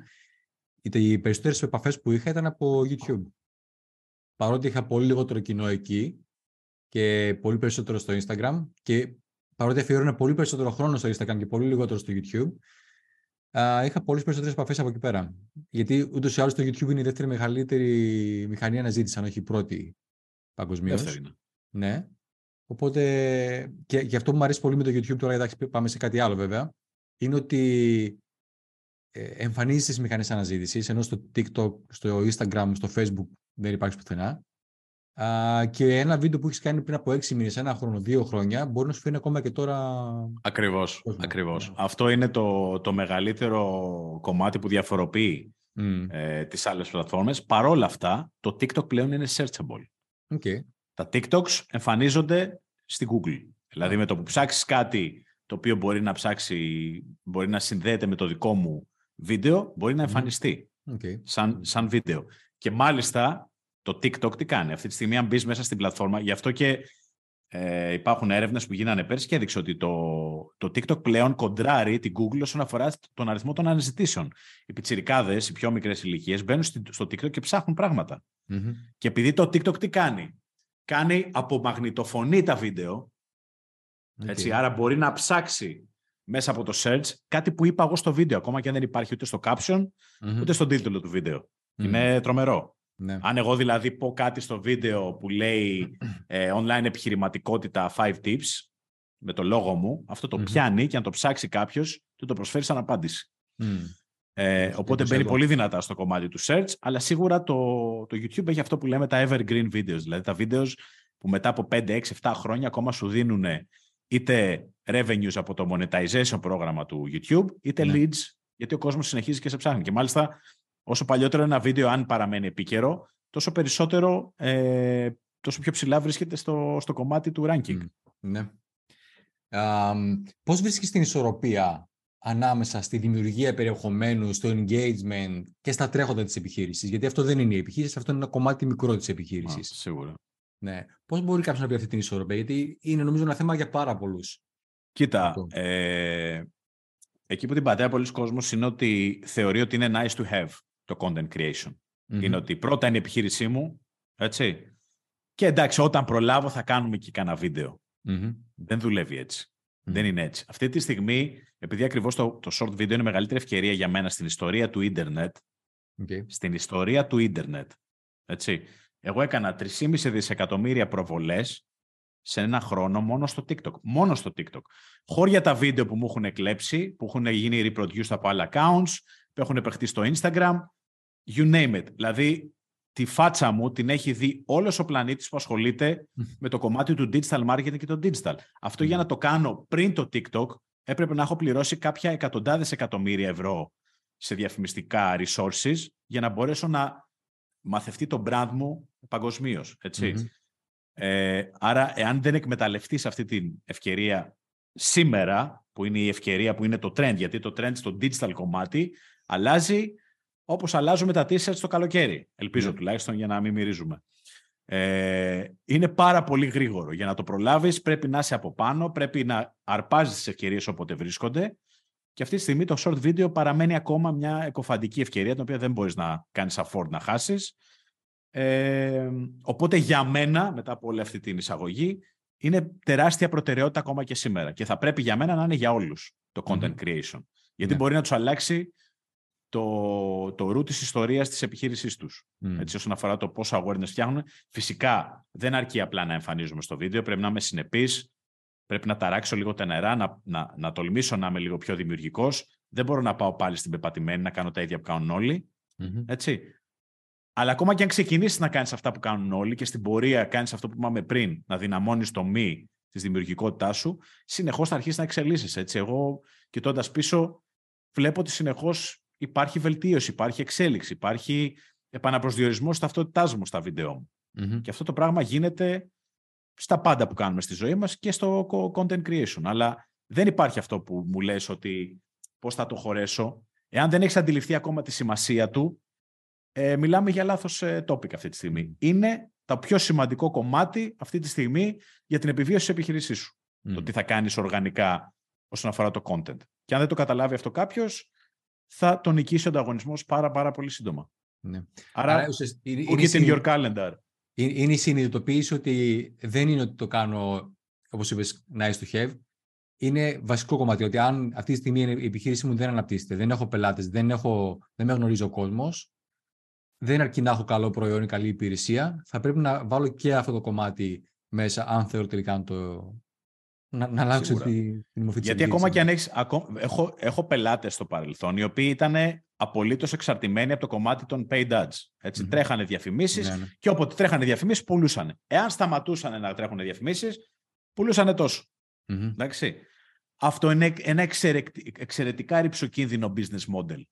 οι περισσότερες επαφές που είχα ήταν από YouTube. Παρότι είχα πολύ λιγότερο κοινό εκεί και πολύ περισσότερο στο Instagram και παρότι αφιέρωνα πολύ περισσότερο χρόνο στο Instagram και πολύ λιγότερο στο YouTube, είχα πολλές περισσότερες επαφές από εκεί πέρα. Γιατί ούτως ή άλλως το YouTube είναι η δεύτερη μεγαλύτερη μηχανή αναζήτηση, αν όχι η πρώτη παγκοσμίως. Ναι. Οπότε και, και αυτό που μου αρέσει πολύ με το YouTube τώρα, εντάξει, πάμε σε κάτι άλλο βέβαια, είναι ότι ε, εμφανίζεται στις μηχανές αναζήτησης, ενώ στο TikTok, στο Instagram, στο Facebook δεν υπάρχει πουθενά. Α, και ένα βίντεο που έχεις κάνει πριν από έξι μήνες, ένα χρόνο, δύο χρόνια, μπορεί να σου φέρνει ακόμα και τώρα. Ακριβώς. ακριβώς. Ναι. Αυτό είναι το, το μεγαλύτερο κομμάτι που διαφοροποιεί mm. ε, τις άλλες πλατφόρμες. Παρόλα αυτά, το TikTok πλέον είναι searchable. Okay. Τα TikToks εμφανίζονται στη Google. Δηλαδή με το που ψάξεις κάτι το οποίο μπορεί να ψάξει, μπορεί να συνδέεται με το δικό μου βίντεο, μπορεί να εμφανιστεί okay. σαν, σαν βίντεο. Και μάλιστα το TikTok τι κάνει; Αυτή τη στιγμή αν μπεις μέσα στην πλατφόρμα, γι' αυτό και ε, υπάρχουν έρευνες που γίνανε πέρσι και έδειξε ότι το, το TikTok πλέον κοντράρει την Google όσον αφορά τον αριθμό των αναζητήσεων. Οι πιτσιρικάδες, οι πιο μικρές ηλικίες, μπαίνουν στο TikTok και ψάχνουν Και επειδή το TikTok τι κάνει; Κάνει απομαγνητοφωνεί τα βίντεο. Έτσι, άρα μπορεί να ψάξει μέσα από το search κάτι που είπα εγώ στο βίντεο, ακόμα και αν δεν υπάρχει ούτε στο caption, ούτε στον τίτλο του βίντεο. Είναι τρομερό. Ναι. Αν εγώ δηλαδή πω κάτι στο βίντεο που λέει ε, online επιχειρηματικότητα 5 tips με το λόγο μου, αυτό το πιάνει και αν το ψάξει κάποιος, του το προσφέρει σαν απάντηση. Ε, οπότε μπαίνει πολύ δυνατά στο κομμάτι του search, αλλά σίγουρα το, το YouTube έχει αυτό που λέμε τα evergreen videos, δηλαδή τα βίντεο που μετά από 5, 6, 7 χρόνια ακόμα σου δίνουν είτε revenues από το monetization πρόγραμμα του YouTube, είτε ναι. leads, γιατί ο κόσμος συνεχίζει και σε ψάχνει. Και μάλιστα, όσο παλιότερο ένα βίντεο, αν παραμένει επίκαιρο, τόσο περισσότερο, ε, τόσο πιο ψηλά βρίσκεται στο, στο κομμάτι του ranking. Ναι. Um, πώς βρίσκεις την ισορροπία ανάμεσα στη δημιουργία περιεχομένου, στο engagement και στα τρέχοντα της επιχείρησης; Γιατί αυτό δεν είναι η επιχείρηση, αυτό είναι ένα κομμάτι μικρό της επιχείρησης. σίγουρα. Ναι. Πώς μπορεί κάποιος να πει αυτή την ισορροπία, Γιατί είναι νομίζω ένα θέμα για πάρα πολλούς. Κοίτα, ε, εκεί που την πατέρα πολλοί κόσμος είναι ότι θεωρεί ότι είναι nice to have το content creation. Είναι ότι πρώτα είναι η επιχείρησή μου, έτσι. Και εντάξει, όταν προλάβω θα κάνουμε και κανένα Δεν δουλεύει έτσι. Δεν είναι έτσι. Αυτή τη στιγμή, επειδή ακριβώς το, το short video είναι μεγαλύτερη ευκαιρία για μένα στην ιστορία του ίντερνετ, okay. στην ιστορία του ίντερνετ, έτσι, εγώ έκανα 3,5 δισεκατομμύρια προβολές σε ένα χρόνο μόνο στο TikTok. Μόνο στο TikTok. Χώρια τα βίντεο που μου έχουν κλέψει, που έχουν γίνει reproduced από άλλα accounts, που έχουν επεχτεί στο Instagram, you name it. Δηλαδή, τη φάτσα μου την έχει δει όλος ο πλανήτης που ασχολείται με το κομμάτι του digital marketing και το digital. Αυτό για να το κάνω πριν το TikTok, έπρεπε να έχω πληρώσει κάποια εκατοντάδες εκατομμύρια ευρώ σε διαφημιστικά resources για να μπορέσω να μαθευτεί το brand μου παγκοσμίως. Ε, άρα, εάν δεν εκμεταλλευτείς αυτή την ευκαιρία σήμερα, που είναι η ευκαιρία που είναι το trend, γιατί το trend στο digital κομμάτι αλλάζει όπως αλλάζουμε τα t-shirts το καλοκαίρι. Ελπίζω mm. τουλάχιστον για να μην μυρίζουμε. Ε, είναι πάρα πολύ γρήγορο. Για να το προλάβεις πρέπει να είσαι από πάνω, πρέπει να αρπάζεις τις ευκαιρίες όποτε βρίσκονται και αυτή τη στιγμή το short video παραμένει ακόμα μια εκοφαντική ευκαιρία την οποία δεν μπορείς να κάνεις afford να χάσεις. Ε, οπότε για μένα, μετά από όλη αυτή την εισαγωγή, είναι τεράστια προτεραιότητα ακόμα και σήμερα. Και θα πρέπει για μένα να είναι για όλους το content creation. Γιατί ναι. μπορεί να τους αλλάξει το, το root της ιστορίας της επιχείρησής τους. Έτσι, όσον αφορά το πόσο awareness φτιάχνουν. Φυσικά, δεν αρκεί απλά να εμφανίζουμε στο βίντεο. Πρέπει να είμαι συνεπής, πρέπει να ταράξω λίγο τα νερά, να, να, να τολμήσω να είμαι λίγο πιο δημιουργικός. Δεν μπορώ να πάω πάλι στην πεπατημένη, να κάνω τα ίδια που κάνουν Έτσι. Αλλά ακόμα και αν ξεκινήσεις να κάνεις αυτά που κάνουν όλοι και στην πορεία κάνεις αυτό που είπαμε πριν, να δυναμώνεις το μη της δημιουργικότητάς σου, συνεχώς θα αρχίσεις να εξελίσσει. Εγώ, κοιτώντας πίσω, βλέπω ότι συνεχώς υπάρχει βελτίωση, υπάρχει εξέλιξη, υπάρχει επαναπροσδιορισμός ταυτότητάς μου στα βίντεο μου. Και αυτό το πράγμα γίνεται στα πάντα που κάνουμε στη ζωή μας και στο content creation. Αλλά δεν υπάρχει αυτό που μου λες ότι πώς θα το χωρέσω. Εάν δεν έχεις αντιληφθεί ακόμα τη σημασία του, ε, μιλάμε για λάθος ε, topic αυτή τη στιγμή. Είναι το πιο σημαντικό κομμάτι αυτή τη στιγμή για την επιβίωση της επιχειρήσής σου. Το τι θα κάνεις οργανικά όσον αφορά το content. Και αν δεν το καταλάβει αυτό κάποιος, θα τον νικήσει ο ανταγωνισμός πάρα, πάρα πολύ σύντομα. Ναι. Άρα, Άρα είναι, in your calendar είναι η συνειδητοποίηση ότι δεν είναι ότι το κάνω, όπως είπες, nice to have. Είναι βασικό κομμάτι ότι αν αυτή τη στιγμή η επιχείρησή μου δεν αναπτύσσεται, δεν έχω πελάτες, δεν, έχω, δεν με γνωρίζει ο κόσμος, δεν αρκεί να έχω καλό προϊόν ή καλή υπηρεσία, θα πρέπει να βάλω και αυτό το κομμάτι μέσα, αν θέλω τελικά να το, να, να αλλάξω τη, τη μορφή Γιατί ακόμα και αν έχεις, έχω, έχω πελάτες στο παρελθόν οι οποίοι ήταν απολύτως εξαρτημένοι από το κομμάτι των paid ads. ετσι Τρέχανε διαφημίσεις ναι, ναι. και όποτε τρέχανε διαφημίσεις πουλούσαν. Εάν σταματούσαν να τρέχουν διαφημίσεις, πουλούσαν τόσο. Εντάξει. Αυτό είναι ένα εξαιρετικά ρηψοκίνδυνο business model.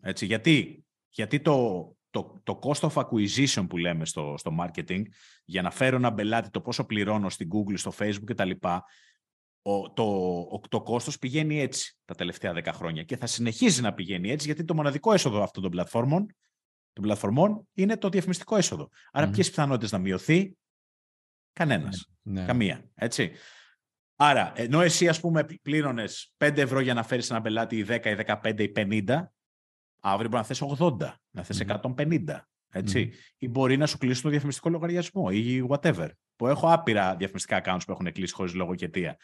Έτσι, γιατί, γιατί το, το, το cost of acquisition που λέμε στο, στο marketing για να φέρω ένα πελάτη το πόσο πληρώνω στην Google, στο Facebook κτλ. Ο, το, ο, το κόστος πηγαίνει έτσι τα τελευταία 10 χρόνια και θα συνεχίζει να πηγαίνει έτσι γιατί το μοναδικό έσοδο αυτών των πλατφόρμων, των πλατφορμών είναι το διαφημιστικό έσοδο. Άρα mm-hmm. ποιες πιθανότητες να μειωθεί, κανένας, ναι, ναι. καμία, έτσι. Άρα, ενώ εσύ ας πούμε πλήρωνες 5 ευρώ για να φέρεις ένα πελάτη ή 10 ή 15 ή 50, αύριο μπορεί να θες 80, να θες 150. Έτσι. Mm. Ή μπορεί να σου κλείσει το διαφημιστικό λογαριασμό ή whatever. Που έχω άπειρα διαφημιστικά accounts που έχουν κλείσει χωρίς λόγο και αιτία.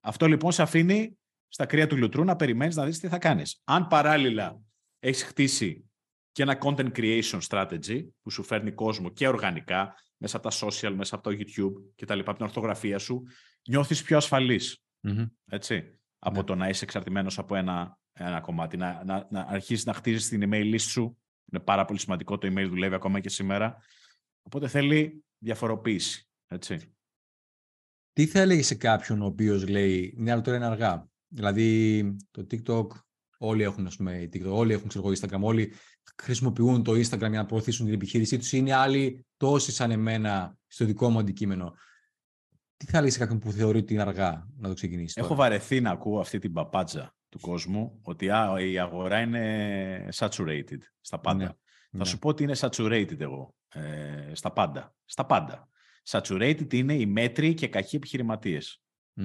Αυτό λοιπόν σε αφήνει στα κρύα του λουτρού να περιμένεις να δεις τι θα κάνεις. Αν παράλληλα έχεις χτίσει και ένα content creation strategy που σου φέρνει κόσμο και οργανικά μέσα από τα social, μέσα από το YouTube και τα λοιπά, από την ορθογραφία σου, νιώθεις πιο ασφαλής. Mm-hmm. Έτσι, από ναι. το να είσαι εξαρτημένος από ένα, ένα κομμάτι. Να, να, να αρχίσεις να χτίζεις την email list σου. Είναι πάρα πολύ σημαντικό, το email δουλεύει ακόμα και σήμερα. Οπότε θέλει διαφοροποίηση. Έτσι. Τι θα έλεγες σε κάποιον ο οποίος λέει, ναι, αλλά τώρα είναι αργά. Δηλαδή, το TikTok, όλοι έχουν, ας πούμε, TikTok, όλοι έχουν, ξέρω, Instagram, όλοι χρησιμοποιούν το Instagram για να προωθήσουν την επιχείρησή τους. Είναι άλλοι τόσοι σαν εμένα στο δικό μου αντικείμενο. Τι θα λέει σε κάποιον που θεωρεί ότι είναι αργά να το ξεκινήσει. Έχω βαρεθεί να ακούω αυτή την παπάτζα του κόσμου ότι α, η αγορά είναι saturated στα πάντα. Ναι, θα ναι. σου πω ότι είναι saturated εγώ ε, στα πάντα. Στα πάντα. Saturated είναι οι μέτροι και κακοί επιχειρηματίες.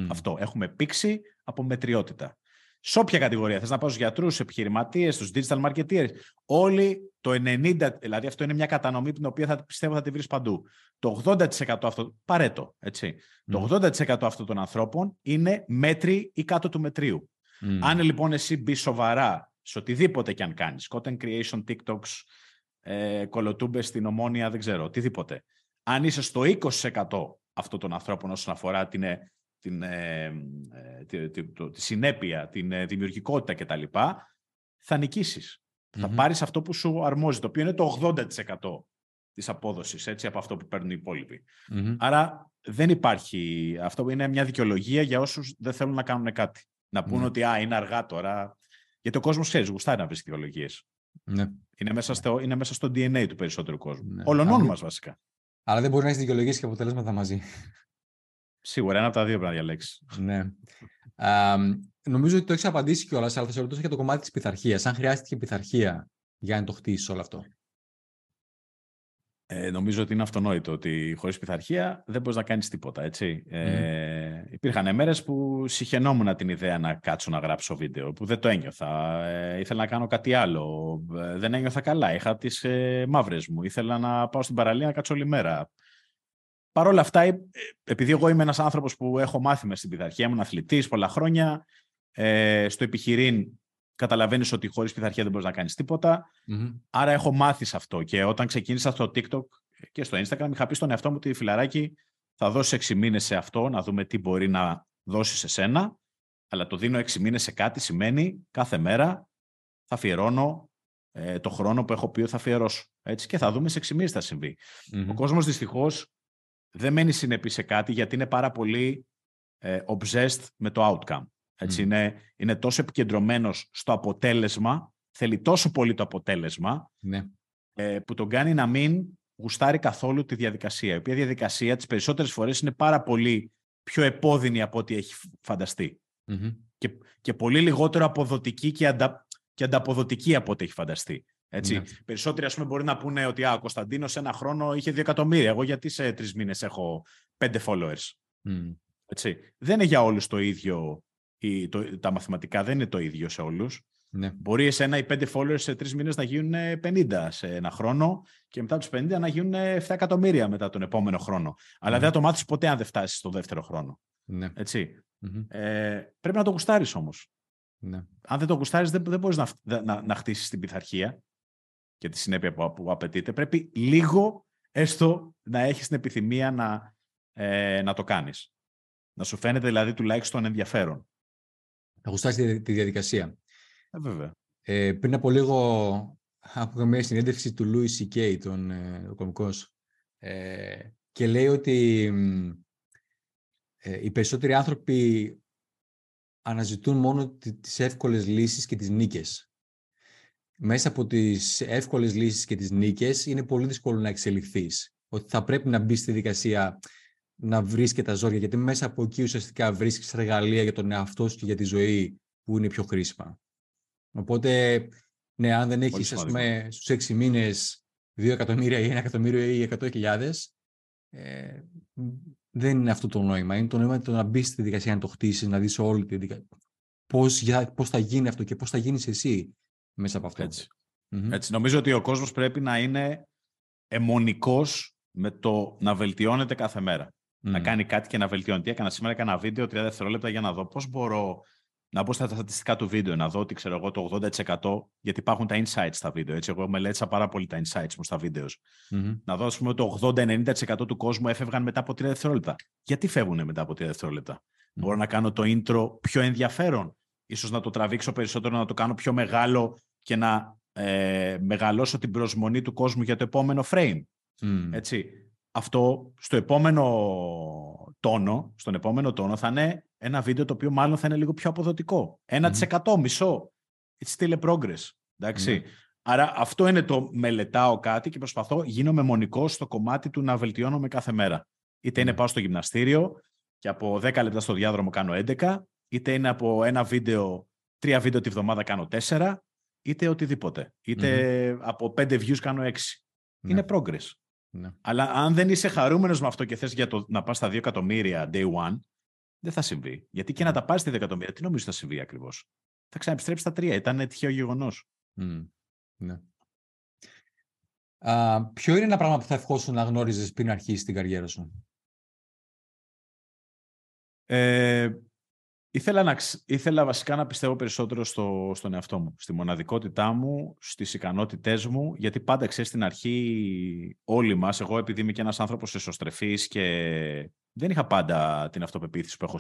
Αυτό. Έχουμε πήξει από μετριότητα. Σε όποια κατηγορία θες να πάω στους γιατρούς, επιχειρηματίες, στους digital marketeers, όλοι το 90%, δηλαδή αυτό είναι μια κατανομή την οποία θα πιστεύω θα τη βρεις παντού. Το 80% αυτό, παρέτο, έτσι, το 80% αυτών των ανθρώπων είναι μέτρη ή κάτω του μετρίου. Αν λοιπόν εσύ μπεις σοβαρά σε οτιδήποτε και αν κάνεις, content creation, TikToks, ε, κολοτούμπες στην ομόνια, δεν ξέρω, οτιδήποτε. Αν είσαι στο 20% αυτών των ανθρώπων όσον αφορά την ε, την, ε, ε, τη, τη, τη, συνέπεια, την ε, δημιουργικότητα κτλ., θα νικήσεις. Θα πάρεις αυτό που σου αρμόζει, το οποίο είναι το 80% της απόδοσης, έτσι, από αυτό που παίρνουν οι υπολοιποι Άρα δεν υπάρχει, αυτό είναι μια δικαιολογία για όσους δεν θέλουν να κάνουν κάτι. Να πούν ότι α, είναι αργά τώρα, γιατί ο κόσμος ξέρεις, γουστάει να βρεις δικαιολογίες. Ναι. Είναι, μέσα στο, είναι μέσα στο DNA του περισσότερου κόσμου. Ναι. Όλων μας βασικά. Αλλά δεν μπορεί να έχεις δικαιολογίες και αποτελέσματα μαζί. Σίγουρα, ένα από τα δύο πρέπει να διαλέξεις. ναι. νομίζω ότι το έχεις απαντήσει κιόλας, αλλά θα σε ρωτήσω για το κομμάτι της πειθαρχίας. Αν χρειάστηκε πειθαρχία για να το χτίσει όλο αυτό. Ε, νομίζω ότι είναι αυτονόητο ότι χωρίς πειθαρχία δεν μπορείς να κάνεις τίποτα. Έτσι. Ε, υπήρχαν μέρες που συχαινόμουν την ιδέα να κάτσω να γράψω βίντεο, που δεν το ένιωθα. Ε, ήθελα να κάνω κάτι άλλο. Ε, δεν ένιωθα καλά. Είχα τις ε, μαύρες μου. Ήθελα να πάω στην παραλία να κάτσω όλη μέρα. Παρ' όλα αυτά, ε, επειδή εγώ είμαι ένας άνθρωπος που έχω μάθημα στην πειθαρχία, ήμουν αθλητής πολλά χρόνια, ε, στο επιχειρήν καταλαβαίνεις ότι χωρίς πειθαρχία δεν μπορείς να κάνεις Άρα έχω μάθει σε αυτό. Και όταν ξεκίνησα στο TikTok και στο Instagram, είχα πει στον εαυτό μου ότι φιλαράκι θα δώσεις 6 μήνες σε αυτό, να δούμε τι μπορεί να δώσεις σε σένα. Αλλά το δίνω 6 μήνες σε κάτι σημαίνει κάθε μέρα θα αφιερώνω ε, το χρόνο που έχω πει ότι θα αφιερώσω. Έτσι, και θα δούμε σε 6 μήνες θα συμβει Ο κόσμος δυστυχώς δεν μένει συνεπής σε κάτι γιατί είναι πάρα πολύ ε, obsessed με το outcome. Έτσι, είναι, είναι τόσο επικεντρωμένος στο αποτέλεσμα, θέλει τόσο πολύ το αποτέλεσμα, ναι. ε, που τον κάνει να μην γουστάρει καθόλου τη διαδικασία. Η οποία διαδικασία τις περισσότερες φορές είναι πάρα πολύ πιο επώδυνη από ό,τι έχει Και, και πολύ λιγότερο αποδοτική και, αντα, και ανταποδοτική από ό,τι έχει φανταστεί. Έτσι. Ναι. Περισσότεροι ας πούμε, μπορεί να πούνε ότι α, ο Κωνσταντίνος σε ένα χρόνο είχε 2 εκατομμύρια. Εγώ γιατί σε τρεις μήνες έχω 5 followers. Mm. Έτσι. Δεν είναι για όλους το ίδιο. Η, το, τα μαθηματικά δεν είναι το ίδιο σε όλους. Ναι. Μπορεί εσένα οι 5 followers σε τρεις μήνες να γίνουν 50 σε ένα χρόνο και μετά τους 50 να γίνουν 7 εκατομμύρια μετά τον επόμενο χρόνο. Αλλά δεν θα το μάθεις ποτέ αν δεν φτάσεις στο δεύτερο χρόνο. Ναι. Έτσι. Mm-hmm. Ε, πρέπει να το γουστάρεις όμως. Ναι. Αν δεν το γουστάρεις, δεν, δεν μπορείς να, να, να χτίσεις την πειθαρχία και τη συνέπεια που, που απαιτείται, πρέπει λίγο έστω να έχεις την επιθυμία να, ε, να το κάνεις. Να σου φαίνεται δηλαδή τουλάχιστον ενδιαφέρον. Θα γουστάσει τη διαδικασία. Ε, βέβαια. Ε, πριν από λίγο άκουγα μια συνέντευξη του Louis C.K., τον ε, κομικός, ε, και λέει ότι ε, οι περισσότεροι άνθρωποι αναζητούν μόνο τις εύκολες λύσεις και τις νίκες. Μέσα από τις εύκολες λύσεις και τις νίκες είναι πολύ δύσκολο να εξελιχθείς. Ότι θα πρέπει να μπεις στη δικασία να βρεις και τα ζόρια, γιατί μέσα από εκεί ουσιαστικά βρίσκεις εργαλεία για τον εαυτό σου και για τη ζωή που είναι πιο χρήσιμα. Οπότε, ναι, αν δεν έχεις, ας πούμε, στους έξι μήνες 2 εκατομμύρια ή 1 εκατομμύριο ή 100.000, ε, δεν είναι αυτό το νόημα. Είναι το νόημα το να μπεις στη δικασία, να το χτίσεις, να δεις όλη τη δικασία. Πώς, πώς θα γίνει αυτό και πώς θα γίνεις εσύ μέσα από αυτό. Έτσι. Έτσι. Νομίζω ότι ο κόσμος πρέπει να είναι αιμονικός με το να βελτιώνεται κάθε μέρα. Να κάνει κάτι και να βελτιώνει. Τι έκανα σήμερα, έκανα βίντεο 30 δευτερόλεπτα για να δω πώς μπορώ να μπω στα στατιστικά του βίντεο, να δω ότι ξέρω εγώ το 80% γιατί υπάρχουν τα insights στα βίντεο. Έτσι, εγώ μελέτησα πάρα πολύ τα insights μου στα βίντεος. Mm-hmm. Να δω, ας πούμε, το 80-90% του κόσμου έφευγαν μετά από 3 δευτερόλεπτα. Γιατί φεύγουν μετά από 3 δευτερόλεπτα; Mm-hmm. Μπορώ να κάνω το intro πιο ενδιαφέρον. Ίσως να το τραβήξω περισσότερο, να το κάνω πιο μεγάλο και να ε, μεγαλώσω την προσμονή του κόσμου για το επόμενο frame. Mm. Έτσι. Αυτό στο επόμενο τόνο, στον επόμενο τόνο θα είναι ένα βίντεο το οποίο μάλλον θα είναι λίγο πιο αποδοτικό. 1% mm. μισό. It's still a progress. Εντάξει. Άρα αυτό είναι το μελετάω κάτι και προσπαθώ, γίνομαι μονικός στο κομμάτι του να βελτιώνομαι κάθε μέρα. Είτε είναι πάω στο γυμναστήριο και από 10 λεπτά στο διάδρομο κάνω 11, είτε είναι από ένα βίντεο, τρία βίντεο τη βδομάδα κάνω 4, είτε οτιδήποτε. Είτε από 5 views κάνω 6. Ναι. Είναι progress. Ναι. Αλλά αν δεν είσαι χαρούμενος με αυτό και θες να πας στα 2 εκατομμύρια day one, δεν θα συμβεί. Γιατί και να τα πάρεις στη 2 εκατομμύρια, τι νομίζω θα συμβεί ακριβώς; Θα ξαναεπιστρέψεις στα 3. Ήταν τυχαίο γεγονός. Mm. Ναι. Α, ποιο είναι ένα πράγμα που θα ευχόσουν να γνώριζες πριν αρχίσεις την καριέρα σου; Ε, Ήθελα, να, ήθελα βασικά να πιστεύω περισσότερο στο, στον εαυτό μου, στη μοναδικότητά μου, στις ικανότητές μου, γιατί πάντα ξέρεις στην αρχή όλοι μας, εγώ επειδή είμαι και ένας άνθρωπος εσωστρεφής και δεν είχα πάντα την αυτοπεποίθηση που έχω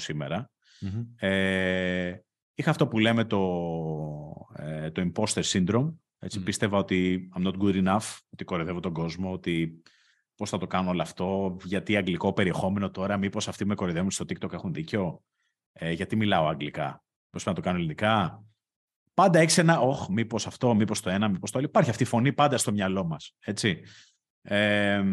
Ε, είχα αυτό που λέμε το, ε, το imposter syndrome. Έτσι, Πίστευα ότι I'm not good enough, ότι κορεδεύω τον κόσμο, ότι πώς θα το κάνω όλο αυτό, γιατί αγγλικό περιεχόμενο τώρα, μήπως αυτοί με κορεδεύουν στο TikTok έχουν δίκιο ε, γιατί μιλάω αγγλικά. Πώς να το κάνω ελληνικά. Πάντα έχεις ένα, όχ, μήπως αυτό, μήπως το ένα, μήπως το άλλο. Υπάρχει αυτή η φωνή πάντα στο μυαλό μας. Έτσι. Ε,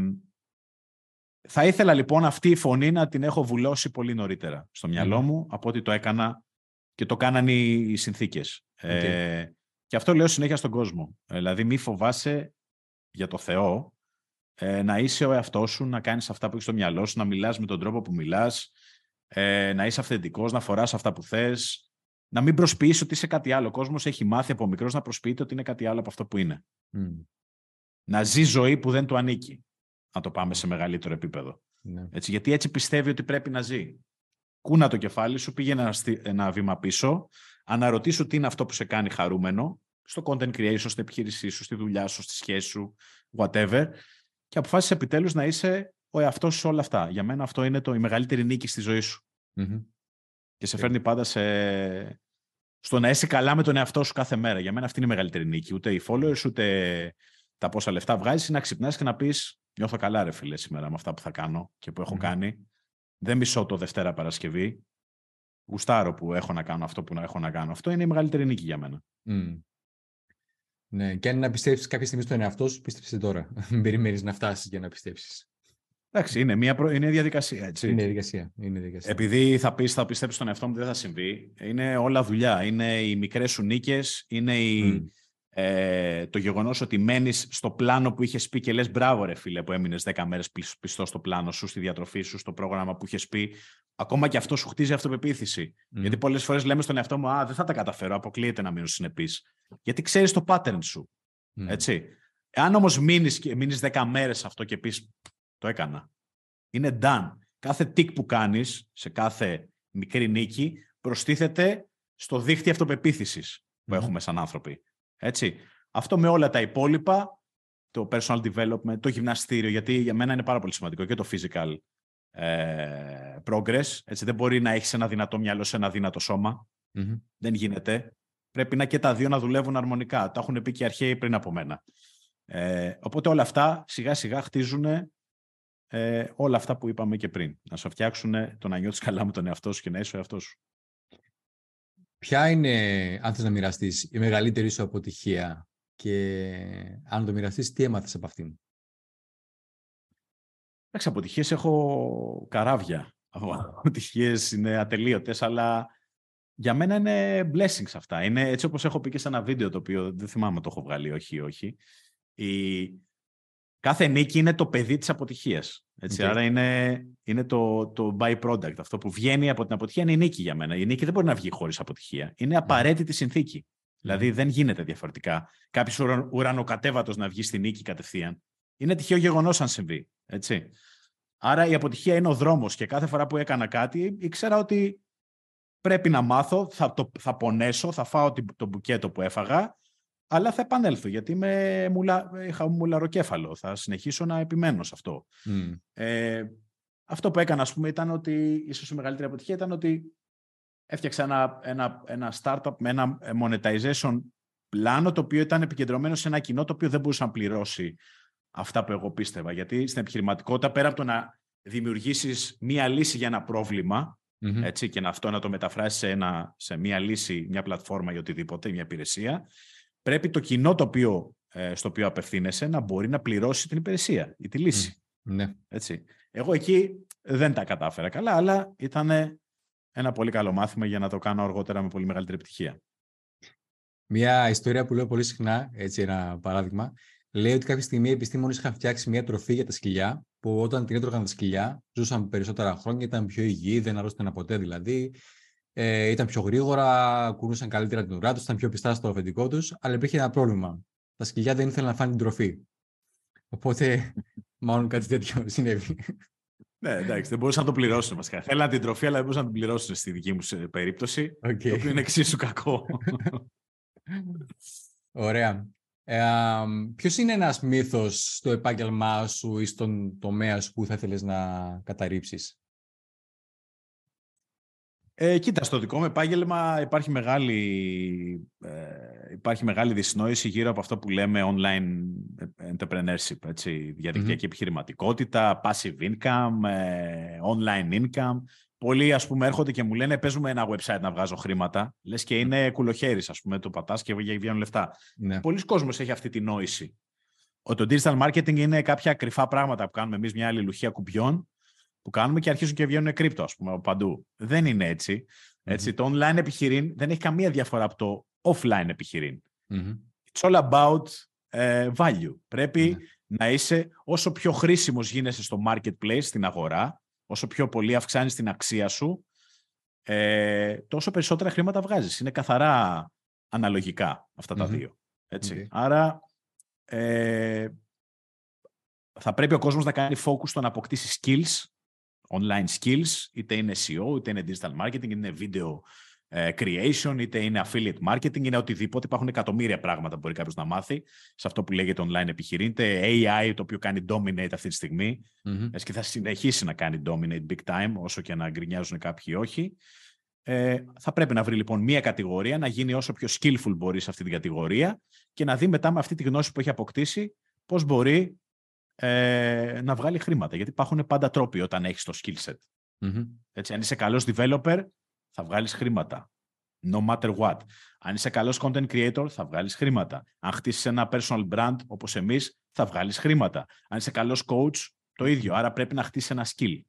θα ήθελα λοιπόν αυτή η φωνή να την έχω βουλώσει πολύ νωρίτερα στο μυαλό μου από ότι το έκανα και το κάνανε οι συνθήκες. Ε, και αυτό λέω συνέχεια στον κόσμο. Ε, δηλαδή μη φοβάσαι για το Θεό ε, να είσαι ο εαυτός σου, να κάνεις αυτά που έχεις στο μυαλό σου, να μιλάς με τον τρόπο που μιλάς, ε, να είσαι αυθεντικός, να φοράς αυτά που θες, να μην προσποιείς ότι είσαι κάτι άλλο. Ο κόσμος έχει μάθει από μικρός να προσποιείται ότι είναι κάτι άλλο από αυτό που είναι. Να ζει ζωή που δεν του ανήκει. Να το πάμε σε μεγαλύτερο επίπεδο. Ναι. Έτσι, γιατί έτσι πιστεύει ότι πρέπει να ζει. Κούνα το κεφάλι σου, πήγαινε ένα, ένα βήμα πίσω, αναρωτήσου τι είναι αυτό που σε κάνει χαρούμενο, στο content creation, στην επιχείρησή σου, στη δουλειά σου, στη σχέση σου, whatever, και αποφάσισε επιτέλους να είσαι ο εαυτό σου όλα αυτά. Για μένα αυτό είναι το, η μεγαλύτερη νίκη στη ζωή σου. Και σε φέρνει πάντα σε... στο να είσαι καλά με τον εαυτό σου κάθε μέρα. Για μένα αυτή είναι η μεγαλύτερη νίκη. Ούτε οι followers, ούτε τα πόσα λεφτά βγάζεις, να ξυπνάς και να πεις: Νιώθω καλά, ρε φίλε, σήμερα με αυτά που θα κάνω και που έχω κάνει. Δεν μισώ το Δευτέρα Παρασκευή. Γουστάρω που έχω να κάνω αυτό που να έχω να κάνω. Αυτό είναι η μεγαλύτερη νίκη για μένα. Mm. Ναι, και αν να πιστέψεις κάποια στιγμή στον εαυτό σου, πίστεψε τώρα. Μην περιμένεις να φτάσεις για να πιστέψεις. Εντάξει, είναι μια προ... είναι διαδικασία. Έτσι. Είναι διαδικασία. Είναι διαδικασία. Επειδή θα πεις, θα πιστέψεις στον εαυτό μου, δεν θα συμβεί. Είναι όλα δουλειά. Είναι οι μικρές σου νίκες, είναι η... ε, το γεγονός ότι μένεις στο πλάνο που είχες πει και λες μπράβο, ρε φίλε, που έμεινες 10 μέρες πιστός στο πλάνο σου, στη διατροφή σου, στο πρόγραμμα που είχες πει. Ακόμα και αυτό σου χτίζει αυτοπεποίθηση. Γιατί πολλές φορές λέμε στον εαυτό μου, Α, δεν θα τα καταφέρω, αποκλείεται να μείνω συνεπής. Γιατί ξέρεις το pattern σου. Έτσι. Αν όμως μείνεις 10 μέρες αυτό και πεις το έκανα. Είναι done. Κάθε τικ που κάνεις σε κάθε μικρή νίκη προστίθεται στο δίχτυ αυτοπεποίθησης που έχουμε σαν άνθρωποι. Έτσι. Αυτό με όλα τα υπόλοιπα, το personal development, το γυμναστήριο, γιατί για μένα είναι πάρα πολύ σημαντικό και το physical ε, progress. Έτσι, δεν μπορεί να έχεις ένα δυνατό μυαλό σε ένα δυνατό Δεν γίνεται. Πρέπει να και τα δύο να δουλεύουν αρμονικά. Τα έχουν πει και οι αρχαίοι πριν από μένα. Ε, οπότε όλα αυτά σιγά σιγά χτίζουν ε, όλα αυτά που είπαμε και πριν. Να σου φτιάξουν το να νιώθεις καλά με τον εαυτό σου και να είσαι ο εαυτός σου. Ποια είναι, αν θες να μοιραστείς, η μεγαλύτερη σου αποτυχία και αν το μοιραστείς, τι έμαθες από αυτήν; Εντάξει, αποτυχίες έχω καράβια. Αποτυχίες είναι ατελείωτες, αλλά για μένα είναι blessings αυτά. Είναι έτσι όπως έχω πει και σε ένα βίντεο το οποίο δεν θυμάμαι το έχω βγάλει, όχι, όχι. Η... Κάθε νίκη είναι το παιδί της αποτυχίας. Έτσι, Άρα είναι, είναι το, το by-product. Αυτό που βγαίνει από την αποτυχία είναι η νίκη για μένα. Η νίκη δεν μπορεί να βγει χωρίς αποτυχία. Είναι ναι. απαραίτητη συνθήκη. Δηλαδή δεν γίνεται διαφορετικά. Κάποιος ουρανοκατέβατος να βγει στη νίκη κατευθείαν. Είναι τυχαίο γεγονός αν συμβεί. Έτσι. Άρα η αποτυχία είναι ο δρόμος και κάθε φορά που έκανα κάτι ήξερα ότι πρέπει να μάθω, θα, το, θα πονέσω, θα φάω το μπουκέτο που έφαγα, αλλά θα επανέλθω γιατί είμαι μουλα, είχα μουλαροκέφαλο. Θα συνεχίσω να επιμένω σε αυτό. Ε, αυτό που έκανα, ας πούμε, ήταν ότι ίσως η μεγαλύτερη αποτυχία ήταν ότι έφτιαξα ένα, ένα, ένα startup με ένα monetization πλάνο το οποίο ήταν επικεντρωμένο σε ένα κοινό το οποίο δεν μπορούσε να πληρώσει αυτά που εγώ πίστευα. Γιατί στην επιχειρηματικότητα, πέρα από το να δημιουργήσεις μία λύση για ένα πρόβλημα, έτσι, και να αυτό να το μεταφράσεις σε, ένα, σε μία λύση, μια πλατφόρμα ή οτιδήποτε, μια υπηρεσία, πρέπει το κοινό το οποίο, ε, στο οποίο απευθύνεσαι να μπορεί να πληρώσει την υπηρεσία ή τη λύση. Ναι. Έτσι. Εγώ εκεί δεν τα κατάφερα καλά, αλλά ήταν ένα πολύ καλό μάθημα για να το κάνω αργότερα με πολύ μεγαλύτερη επιτυχία. Μια ιστορία που λέω πολύ συχνά, έτσι ένα παράδειγμα, λέει ότι κάποια στιγμή οι επιστήμονες είχαν φτιάξει μια τροφή για τα σκυλιά, που όταν την έτρωγαν τα σκυλιά, ζούσαν περισσότερα χρόνια, ήταν πιο υγιή, δεν αρρώστηκαν ποτέ δηλαδή, ε, ήταν πιο γρήγορα, κουρούσαν καλύτερα την ουρά τους, ήταν πιο πιστά στο αφεντικό τους, αλλά υπήρχε ένα πρόβλημα. Τα σκυλιά δεν ήθελαν να φάνε την τροφή. Οπότε, μάλλον κάτι τέτοιο συνέβη. Ναι, εντάξει, δεν μπορούσαν να το πληρώσουν βασικά. Θέλαν την τροφή, αλλά δεν μπορούσαν να την πληρώσουν στη δική μου περίπτωση. Okay. Το οποίο είναι εξίσου κακό. Ωραία. Ε, Ποιος είναι ένας μύθος στο επάγγελμά σου ή στον τομέα σου που θα ήθελες να καταρρύψεις; Ε, κοίτα, στο δικό μου επάγγελμα υπάρχει μεγάλη, ε, υπάρχει μεγάλη δυσνόηση γύρω από αυτό που λέμε online entrepreneurship, έτσι, διαδικτυακή mm-hmm. επιχειρηματικότητα, passive income, ε, online income. Πολλοί, ας πούμε, έρχονται και μου λένε παίζουμε ένα website να βγάζω χρήματα, λες και είναι κουλοχέρης, ας πούμε, το πατάς και βγαίνουν λεφτά. Ναι. Πολλοί κόσμος έχει αυτή τη νόηση. Ότι το digital marketing είναι κάποια κρυφά πράγματα που κάνουμε εμείς μια αλληλουχία κουμπιών που κάνουμε και αρχίζουν και βγαίνουν κρύπτο, ας πούμε, από παντού. Δεν είναι έτσι. έτσι. Το online επιχειρήν δεν έχει καμία διαφορά από το offline επιχειρήν. Mm-hmm. It's all about uh, value. Πρέπει να είσαι όσο πιο χρήσιμος γίνεσαι στο marketplace, στην αγορά, όσο πιο πολύ αυξάνεις την αξία σου, ε, τόσο περισσότερα χρήματα βγάζεις. Είναι καθαρά αναλογικά αυτά τα δύο. Έτσι. Άρα, ε, θα πρέπει ο κόσμος να κάνει focus στο να αποκτήσει skills online skills, είτε είναι SEO, είτε είναι digital marketing, είτε είναι video ε, creation, είτε είναι affiliate marketing, είναι οτιδήποτε. Υπάρχουν εκατομμύρια πράγματα που μπορεί κάποιος να μάθει σε αυτό που λέγεται online επιχειρήν, είτε AI, το οποίο κάνει dominate αυτή τη στιγμή, mm-hmm. και θα συνεχίσει να κάνει dominate big time, όσο και να γκρινιάζουν κάποιοι όχι. Ε, θα πρέπει να βρει λοιπόν μία κατηγορία, να γίνει όσο πιο skillful μπορεί σε αυτή την κατηγορία και να δει μετά με αυτή τη γνώση που έχει αποκτήσει πώς μπορεί ε, να βγάλει χρήματα. Γιατί υπάρχουν πάντα τρόποι όταν έχεις το skill set. mm Έτσι, αν είσαι καλός developer, θα βγάλεις χρήματα. No matter what. Αν είσαι καλός content creator, θα βγάλεις χρήματα. Αν χτίσεις ένα personal brand όπως εμείς, θα βγάλεις χρήματα. Αν είσαι καλός coach, το ίδιο. Άρα πρέπει να χτίσεις ένα skill.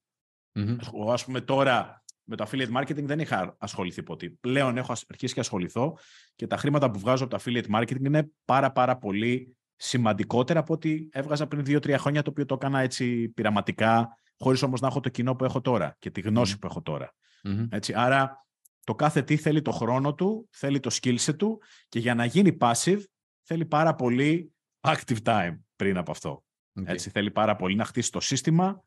mm Εγώ, ας πούμε, τώρα με το affiliate marketing δεν είχα ασχοληθεί ποτέ. Πλέον έχω αρχίσει και ασχοληθώ και τα χρήματα που βγάζω από το affiliate marketing είναι πάρα πάρα πολύ σημαντικότερα από ό,τι έβγαζα πριν δύο-τρία χρόνια, το οποίο το έκανα έτσι πειραματικά, χωρίς όμως να έχω το κοινό που έχω τώρα και τη γνώση που έχω τώρα. Έτσι, άρα το κάθε τι θέλει το χρόνο του, θέλει το skillset του και για να γίνει passive θέλει πάρα πολύ active time πριν από αυτό. Έτσι, θέλει πάρα πολύ να χτίσει το σύστημα,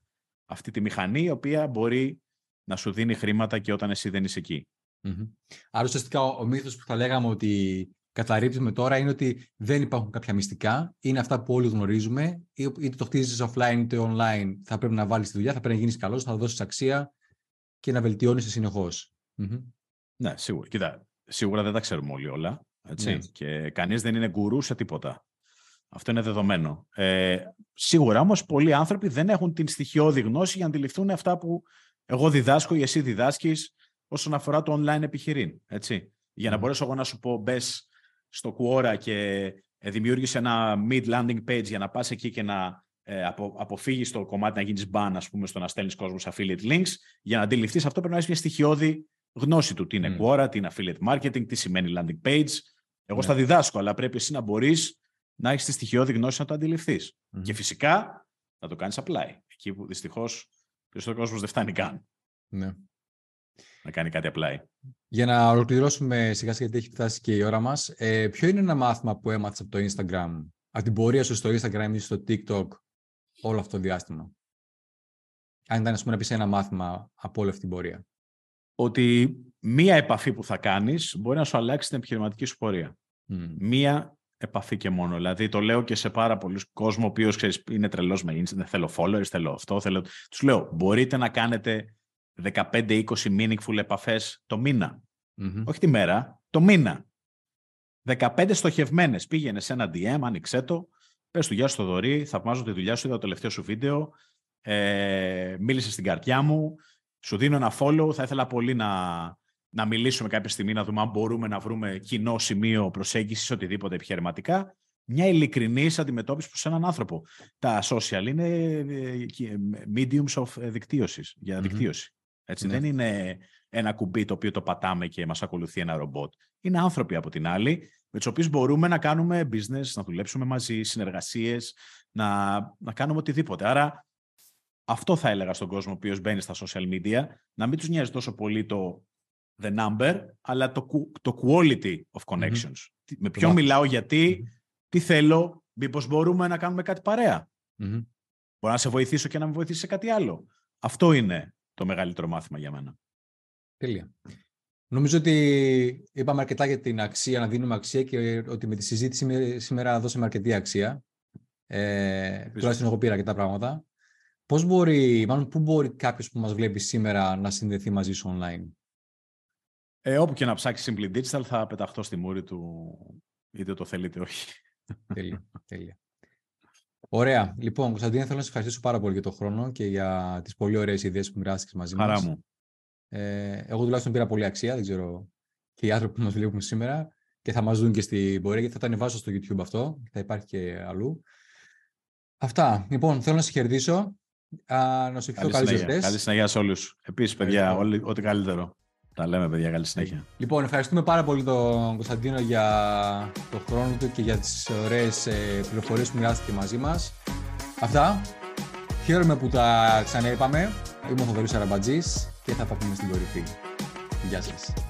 αυτή τη μηχανή, η οποία μπορεί να σου δίνει χρήματα και όταν εσύ δεν είσαι εκεί. Άρα ουσιαστικά ο, ο μύθος που θα λέγαμε ότι καταρρύπτουμε τώρα είναι ότι δεν υπάρχουν κάποια μυστικά. Είναι αυτά που όλοι γνωρίζουμε. Είτε το χτίζεις offline είτε online, θα πρέπει να βάλεις τη δουλειά, θα πρέπει να γίνεις καλός, θα δώσεις αξία και να βελτιώνει συνεχώς. Ναι, σίγουρα. Κοίτα, σίγουρα δεν τα ξέρουμε όλοι όλα. Έτσι. Ναι. Και κανείς δεν είναι γκουρούς σε τίποτα. Αυτό είναι δεδομένο. Ε, σίγουρα όμως πολλοί άνθρωποι δεν έχουν την στοιχειώδη γνώση για να αντιληφθούν αυτά που εγώ διδάσκω ή εσύ διδάσκεις όσον αφορά το online επιχειρήν. Έτσι. Για να μπορέσω εγώ να σου πω μπες στο Quora και ε, δημιούργησε ένα mid landing page για να πας εκεί και να ε, απο, αποφύγεις το κομμάτι να γίνεις ban, ας πούμε, στο να στέλνεις κόσμο σε affiliate links. Για να αντιληφθείς αυτό πρέπει να έχεις μια στοιχειώδη γνώση του. Τι είναι mm. Quora, τι είναι affiliate marketing, τι σημαίνει landing page. Εγώ yeah. στα διδάσκω, αλλά πρέπει εσύ να μπορείς να έχεις τη στοιχειώδη γνώση να το αντιληφθείς. Mm. Και φυσικά να το κάνεις apply. Εκεί που δυστυχώς ο κόσμος δεν φτάνει καν. Ναι να κάνει κάτι απλά. Για να ολοκληρώσουμε σιγά σιγά γιατί έχει φτάσει και η ώρα μας, ε, ποιο είναι ένα μάθημα που έμαθες από το Instagram, από την πορεία σου στο Instagram ή στο TikTok όλο αυτό το διάστημα; Αν ήταν, ας πούμε, να πεις ένα μάθημα από όλη αυτή την πορεία. Ότι μία επαφή που θα κάνεις μπορεί να σου αλλάξει την επιχειρηματική σου πορεία. Μία επαφή και μόνο. Δηλαδή το λέω και σε πάρα πολλούς κόσμο, ο οποίος είναι τρελός με Instagram, θέλω followers, θέλω αυτό. Θέλω... Τους λέω, μπορείτε να κάνετε 15-20 meaningful επαφές το μηνα Όχι τη μέρα, το μήνα. 15 στοχευμένες. Πήγαινε σε ένα DM, άνοιξέ το, πες του γεια σου Θοδωρή, θαυμάζω τη δουλειά σου, είδα το τελευταίο σου βίντεο, ε, μίλησες στην καρδιά μου, σου δίνω ένα follow, θα ήθελα πολύ να, να μιλήσουμε κάποια στιγμή, να δούμε αν μπορούμε να βρούμε κοινό σημείο προσέγγισης, οτιδήποτε επιχειρηματικά. Μια ειλικρινής αντιμετώπιση προς έναν άνθρωπο. Τα social είναι ε, ε, mediums of δικτύωσης, για δικτύωση. Έτσι, ναι. Δεν είναι ένα κουμπί το οποίο το πατάμε και μας ακολουθεί ένα ρομπότ. Είναι άνθρωποι από την άλλη, με τους οποίους μπορούμε να κάνουμε business, να δουλέψουμε μαζί, συνεργασίες, να, να κάνουμε οτιδήποτε. Άρα αυτό θα έλεγα στον κόσμο ο οποίος μπαίνει στα social media, να μην τους νοιάζει τόσο πολύ το the number, αλλά το, το quality of connections. Με ποιον μιλάω, γιατί, τι θέλω, μήπως μπορούμε να κάνουμε κάτι παρέα. Μπορώ να σε βοηθήσω και να με βοηθήσει σε κάτι άλλο. Αυτό είναι το μεγαλύτερο μάθημα για μένα. Τέλεια. Νομίζω ότι είπαμε αρκετά για την αξία, να δίνουμε αξία και ότι με τη συζήτηση σήμερα δώσαμε αρκετή αξία. Ε, τουλάχιστον εγώ πήρα αρκετά πράγματα. Πώς μπορεί, μάλλον πού μπορεί κάποιος που μας βλέπει σήμερα να συνδεθεί μαζί σου online; Ε, όπου και να ψάξεις Simply Digital θα πεταχτώ στη μούρη του είτε το θέλει είτε όχι. Τέλεια, τέλεια. Ωραία. Λοιπόν, Κωνσταντίνε, θέλω να σε ευχαριστήσω πάρα πολύ για τον χρόνο και για τις πολύ ωραίες ιδέες που μοιράστηκες μαζί μας. Χαρά μου. Ε, εγώ τουλάχιστον πήρα πολύ αξία. Δεν ξέρω και οι άνθρωποι που μας βλέπουν σήμερα και θα μας δουν και στην πορεία, γιατί θα τα ανεβάσω στο YouTube αυτό. Θα υπάρχει και αλλού. Αυτά. Λοιπόν, θέλω να σε χαιρετήσω. Α, να σου ευχηθώ καλή συνέχεια. Καλή συνέχεια σε όλους. Επίσης, παιδιά, ό,τι καλύτερο. Τα λέμε, παιδιά. Καλή συνέχεια. Λοιπόν, ευχαριστούμε πάρα πολύ τον Κωνσταντίνο για τον χρόνο του και για τις ωραίες ε, πληροφορίες που μοιράστηκε μαζί μας. Αυτά. Χαίρομαι που τα ξαναείπαμε. Είμαι ο Θοδωρής Αραμπατζής και θα πάμε στην κορυφή. Γεια σας.